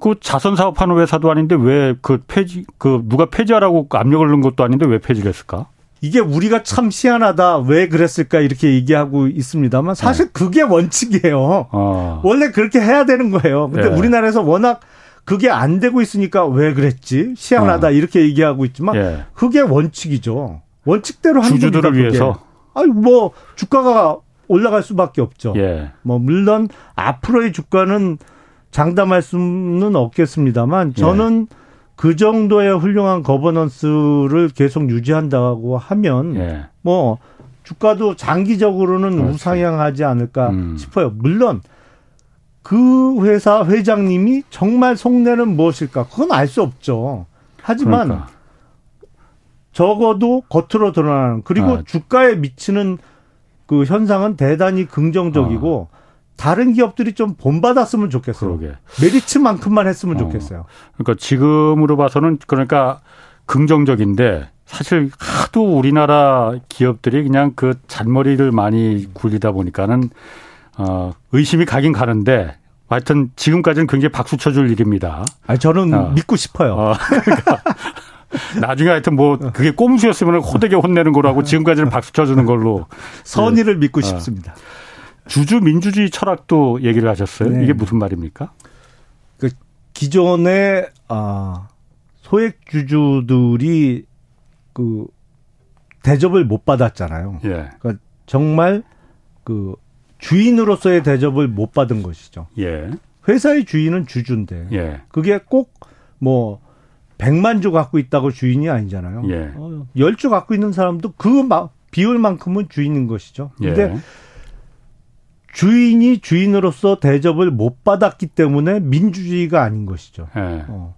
그 자선 사업하는 회사도 아닌데 왜 그 폐지 그 누가 폐지하라고 압력을 넣은 것도 아닌데 왜 폐지를 했을까? 이게 우리가 참 희한하다 왜 그랬을까 이렇게 얘기하고 있습니다만 사실 네. 그게 원칙이에요. 어. 원래 그렇게 해야 되는 거예요. 근데 네. 우리나라에서 워낙 그게 안 되고 있으니까 왜 그랬지? 희한하다 어. 이렇게 얘기하고 있지만 예. 그게 원칙이죠. 원칙대로 하는 주주들을 겁니다, 위해서. 아니 뭐 주가가 올라갈 수밖에 없죠. 예. 뭐 물론 앞으로의 주가는 장담할 수는 없겠습니다만 저는 예. 그 정도의 훌륭한 거버넌스를 계속 유지한다고 하면 예. 뭐 주가도 장기적으로는 그렇지. 우상향하지 않을까 음. 싶어요. 물론 그 회사 회장님이 정말 속내는 무엇일까? 그건 알 수 없죠. 하지만 그러니까. 적어도 겉으로 드러나는 그리고 아. 주가에 미치는 그 현상은 대단히 긍정적이고 아. 다른 기업들이 좀 본받았으면 좋겠어요. 그러게. 메리츠만큼만 했으면 어. 좋겠어요. 그러니까 지금으로 봐서는 그러니까 긍정적인데 사실 하도 우리나라 기업들이 그냥 그 잔머리를 많이 굴리다 보니까는 어 의심이 가긴 가는데 하여튼 지금까지는 굉장히 박수 쳐줄 일입니다. 아 저는 어. 믿고 싶어요. 어, 그러니까 나중에 하여튼 뭐 그게 꼼수였으면 호되게 혼내는 거라고 지금까지는 박수 쳐주는 걸로 선의를 네. 믿고 싶습니다. 주주 민주주의 철학도 얘기를 하셨어요. 네. 이게 무슨 말입니까? 그 기존의 아 소액 주주들이 그 대접을 못 받았잖아요. 예. 그러니까 정말 그 주인으로서의 대접을 못 받은 것이죠. 예. 회사의 주인은 주주인데 예. 그게 꼭뭐 100만 주 갖고 있다고 주인이 아니잖아요. 예. 어, 10주 갖고 있는 사람도 그 비율만큼은 주인인 것이죠. 근데 예. 주인이 주인으로서 대접을 못 받았기 때문에 민주주의가 아닌 것이죠. 네. 어.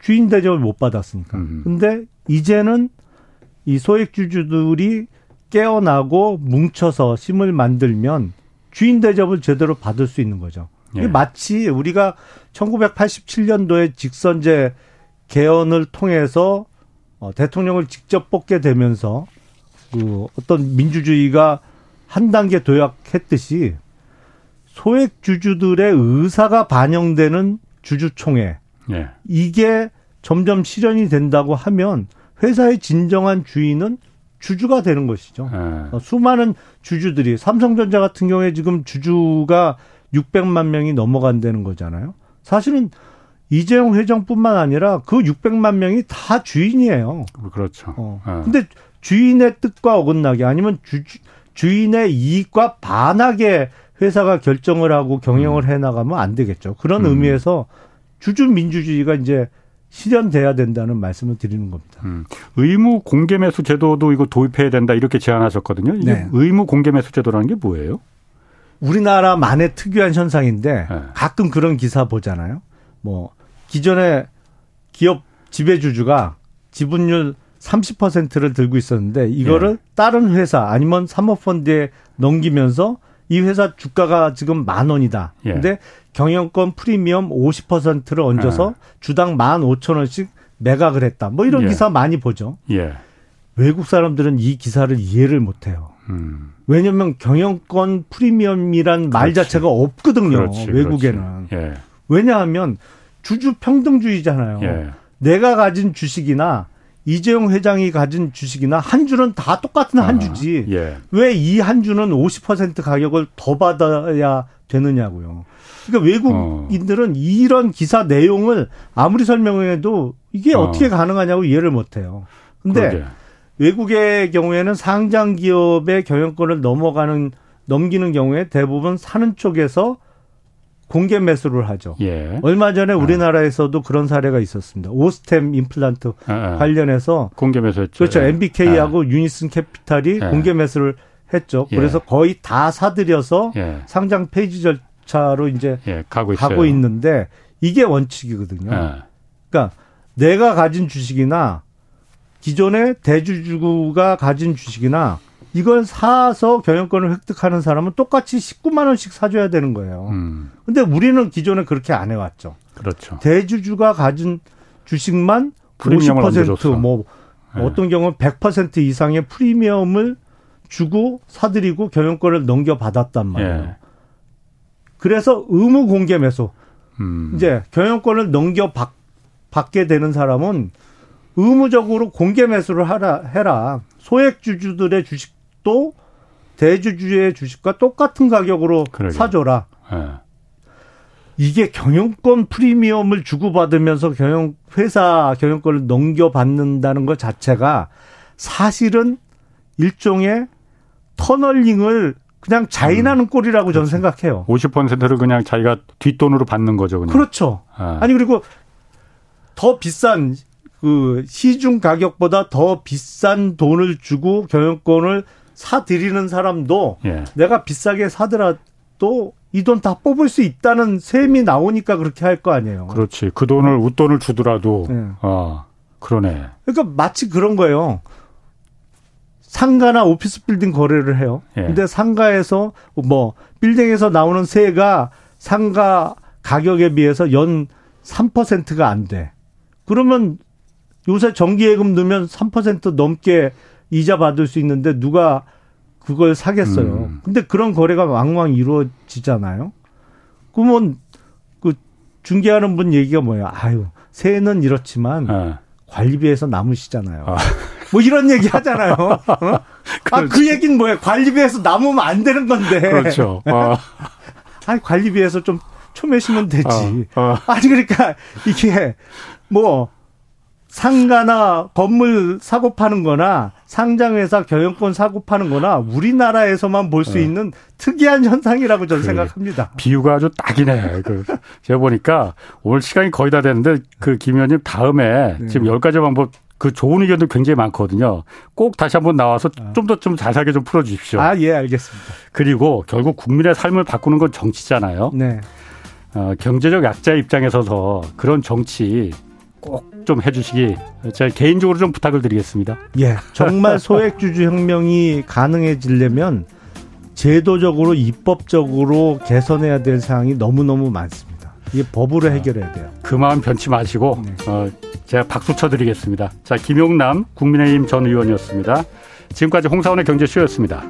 주인 대접을 못 받았으니까. 음. 근데 이제는 이 소액주주들이 깨어나고 뭉쳐서 힘을 만들면 주인 대접을 제대로 받을 수 있는 거죠. 예. 마치 우리가 1987년도에 직선제 개헌을 통해서 어, 대통령을 직접 뽑게 되면서 그 어떤 민주주의가 한 단계 도약했듯이 소액 주주들의 의사가 반영되는 주주총회 예. 이게 점점 실현이 된다고 하면 회사의 진정한 주인은 주주가 되는 것이죠. 예. 수많은 주주들이 삼성전자 같은 경우에 지금 주주가 600만 명이 넘어간다는 거잖아요. 사실은 이재용 회장뿐만 아니라 그 600만 명이 다 주인이에요. 그렇죠. 어. 예. 근데 주인의 뜻과 어긋나게 아니면 주 주 주인의 이익과 반하게 회사가 결정을 하고 경영을 음. 해 나가면 안 되겠죠. 그런 음. 의미에서 주주 민주주의가 이제 실현돼야 된다는 말씀을 드리는 겁니다. 음. 의무 공개 매수 제도도 이거 도입해야 된다 이렇게 제안하셨거든요. 네. 의무 공개 매수 제도라는 게 뭐예요? 우리나라만의 특유한 현상인데 네. 가끔 그런 기사 보잖아요. 뭐 기존에 기업 지배주주가 지분율 30%를 들고 있었는데 이거를 예. 다른 회사 아니면 사모펀드에 넘기면서 이 회사 주가가 지금 만 원이다. 예. 근데 경영권 프리미엄 50%를 얹어서 예. 주당 만 오천 원씩 매각을 했다. 뭐 이런 예. 기사 많이 보죠. 예. 외국 사람들은 이 기사를 이해를 못 해요. 음. 왜냐면 경영권 프리미엄이란 말 자체가 없거든요. 그렇지, 외국에는. 그렇지. 예. 왜냐하면 주주 평등주의잖아요. 예. 내가 가진 주식이나 이재용 회장이 가진 주식이나 한 주는 다 똑같은 한 아, 주지. 예. 왜이 한 주는 50% 가격을 더 받아야 되느냐고요. 그러니까 외국인들은 어. 이런 기사 내용을 아무리 설명해도 이게 어. 떻게 가능하냐고 이해를 못 해요. 근데 그러게. 외국의 경우에는 상장 기업의 경영권을 넘어가는 넘기는 경우에 대부분 사는 쪽에서 공개 매수를 하죠. 예. 얼마 전에 아. 우리나라에서도 그런 사례가 있었습니다. 오스템 임플란트 아, 아. 관련해서 공개 매수했죠. 그렇죠. 예. MBK하고 유니슨 캐피탈이 예. 공개 매수를 했죠. 예. 그래서 거의 다 사들여서 예. 상장 폐지 절차로 이제 예, 가고, 가고, 있는데 이게 원칙이거든요. 그러니까 내가 가진 주식이나 기존의 대주주가 가진 주식이나 이걸 사서 경영권을 획득하는 사람은 똑같이 19만 원씩 사줘야 되는 거예요. 음. 근데 우리는 기존에 그렇게 안 해왔죠. 그렇죠. 대주주가 가진 주식만 50%뭐 네. 어떤 경우는 100% 이상의 프리미엄을 주고 사들이고 경영권을 넘겨받았단 말이에요. 예. 그래서 의무 공개 매수. 음. 이제 경영권을 넘겨받게 되는 사람은 의무적으로 공개 매수를 하라 해라. 소액 주주들의 주식 또 대주주의 주식과 똑같은 가격으로 그러게. 사줘라. 네. 이게 경영권 프리미엄을 주고받으면서 경영 회사 경영권을 넘겨받는다는 것 자체가 사실은 일종의 터널링을 그냥 자인하는 음. 꼴이라고 그렇죠. 저는 생각해요. 50%를 그냥 자기가 뒷돈으로 받는 거죠. 그냥. 그렇죠. 네. 아니 그리고 더 비싼 그 시중 가격보다 더 비싼 돈을 주고 경영권을 사들이는 사람도 예. 내가 비싸게 사더라도 이 돈 다 뽑을 수 있다는 셈이 나오니까 그렇게 할 거 아니에요. 그렇지. 그 돈을 웃돈을 주더라도 예. 어, 그러네. 그러니까 마치 그런 거예요. 상가나 오피스 빌딩 거래를 해요. 예. 근데 상가에서 뭐 빌딩에서 나오는 세가 상가 가격에 비해서 연 3%가 안 돼. 그러면 요새 정기예금 넣으면 3% 넘게 이자 받을 수 있는데 누가 그걸 사겠어요. 음. 근데 그런 거래가 왕왕 이루어지잖아요. 그러면 그 중개하는 분 얘기가 뭐야? 아유, 새해는 이렇지만 네. 관리비에서 남으시잖아요. 아. 뭐 이런 얘기 하잖아요. 어? 아, 그 얘기는 뭐야? 관리비에서 남으면 안 되는 건데. 그렇죠. 아. 아니, 관리비에서 좀 초매시면 되지. 아, 아. 아니, 그러니까 이게 뭐 상가나 건물 사고 파는 거나 상장회사 경영권 사고 파는 거나 우리나라에서만 볼수 네. 있는 특이한 현상이라고 저는 그 생각합니다. 비유가 아주 딱이네. 그 제가 보니까 오늘 시간이 거의 다 됐는데 그 김 의원님 다음에 네. 지금 열 가지 방법 그 좋은 의견도 굉장히 많거든요. 꼭 다시 한번 나와서 아. 좀더 좀 자세하게 좀 풀어 주십시오. 아, 예, 알겠습니다. 그리고 결국 국민의 삶을 바꾸는 건 정치잖아요. 네. 어, 경제적 약자 입장에 서서 그런 정치 꼭 좀 해주시기 제가 개인적으로 좀 부탁을 드리겠습니다. 예, 정말 소액주주 혁명이 가능해지려면 제도적으로 입법적으로 개선해야 될 사항이 너무너무 많습니다. 이게 법으로 해결해야 돼요. 그 마음 변치 마시고 네. 어, 제가 박수 쳐드리겠습니다. 자, 김용남 국민의힘 전 의원이었습니다. 지금까지 홍사원의 경제쇼였습니다.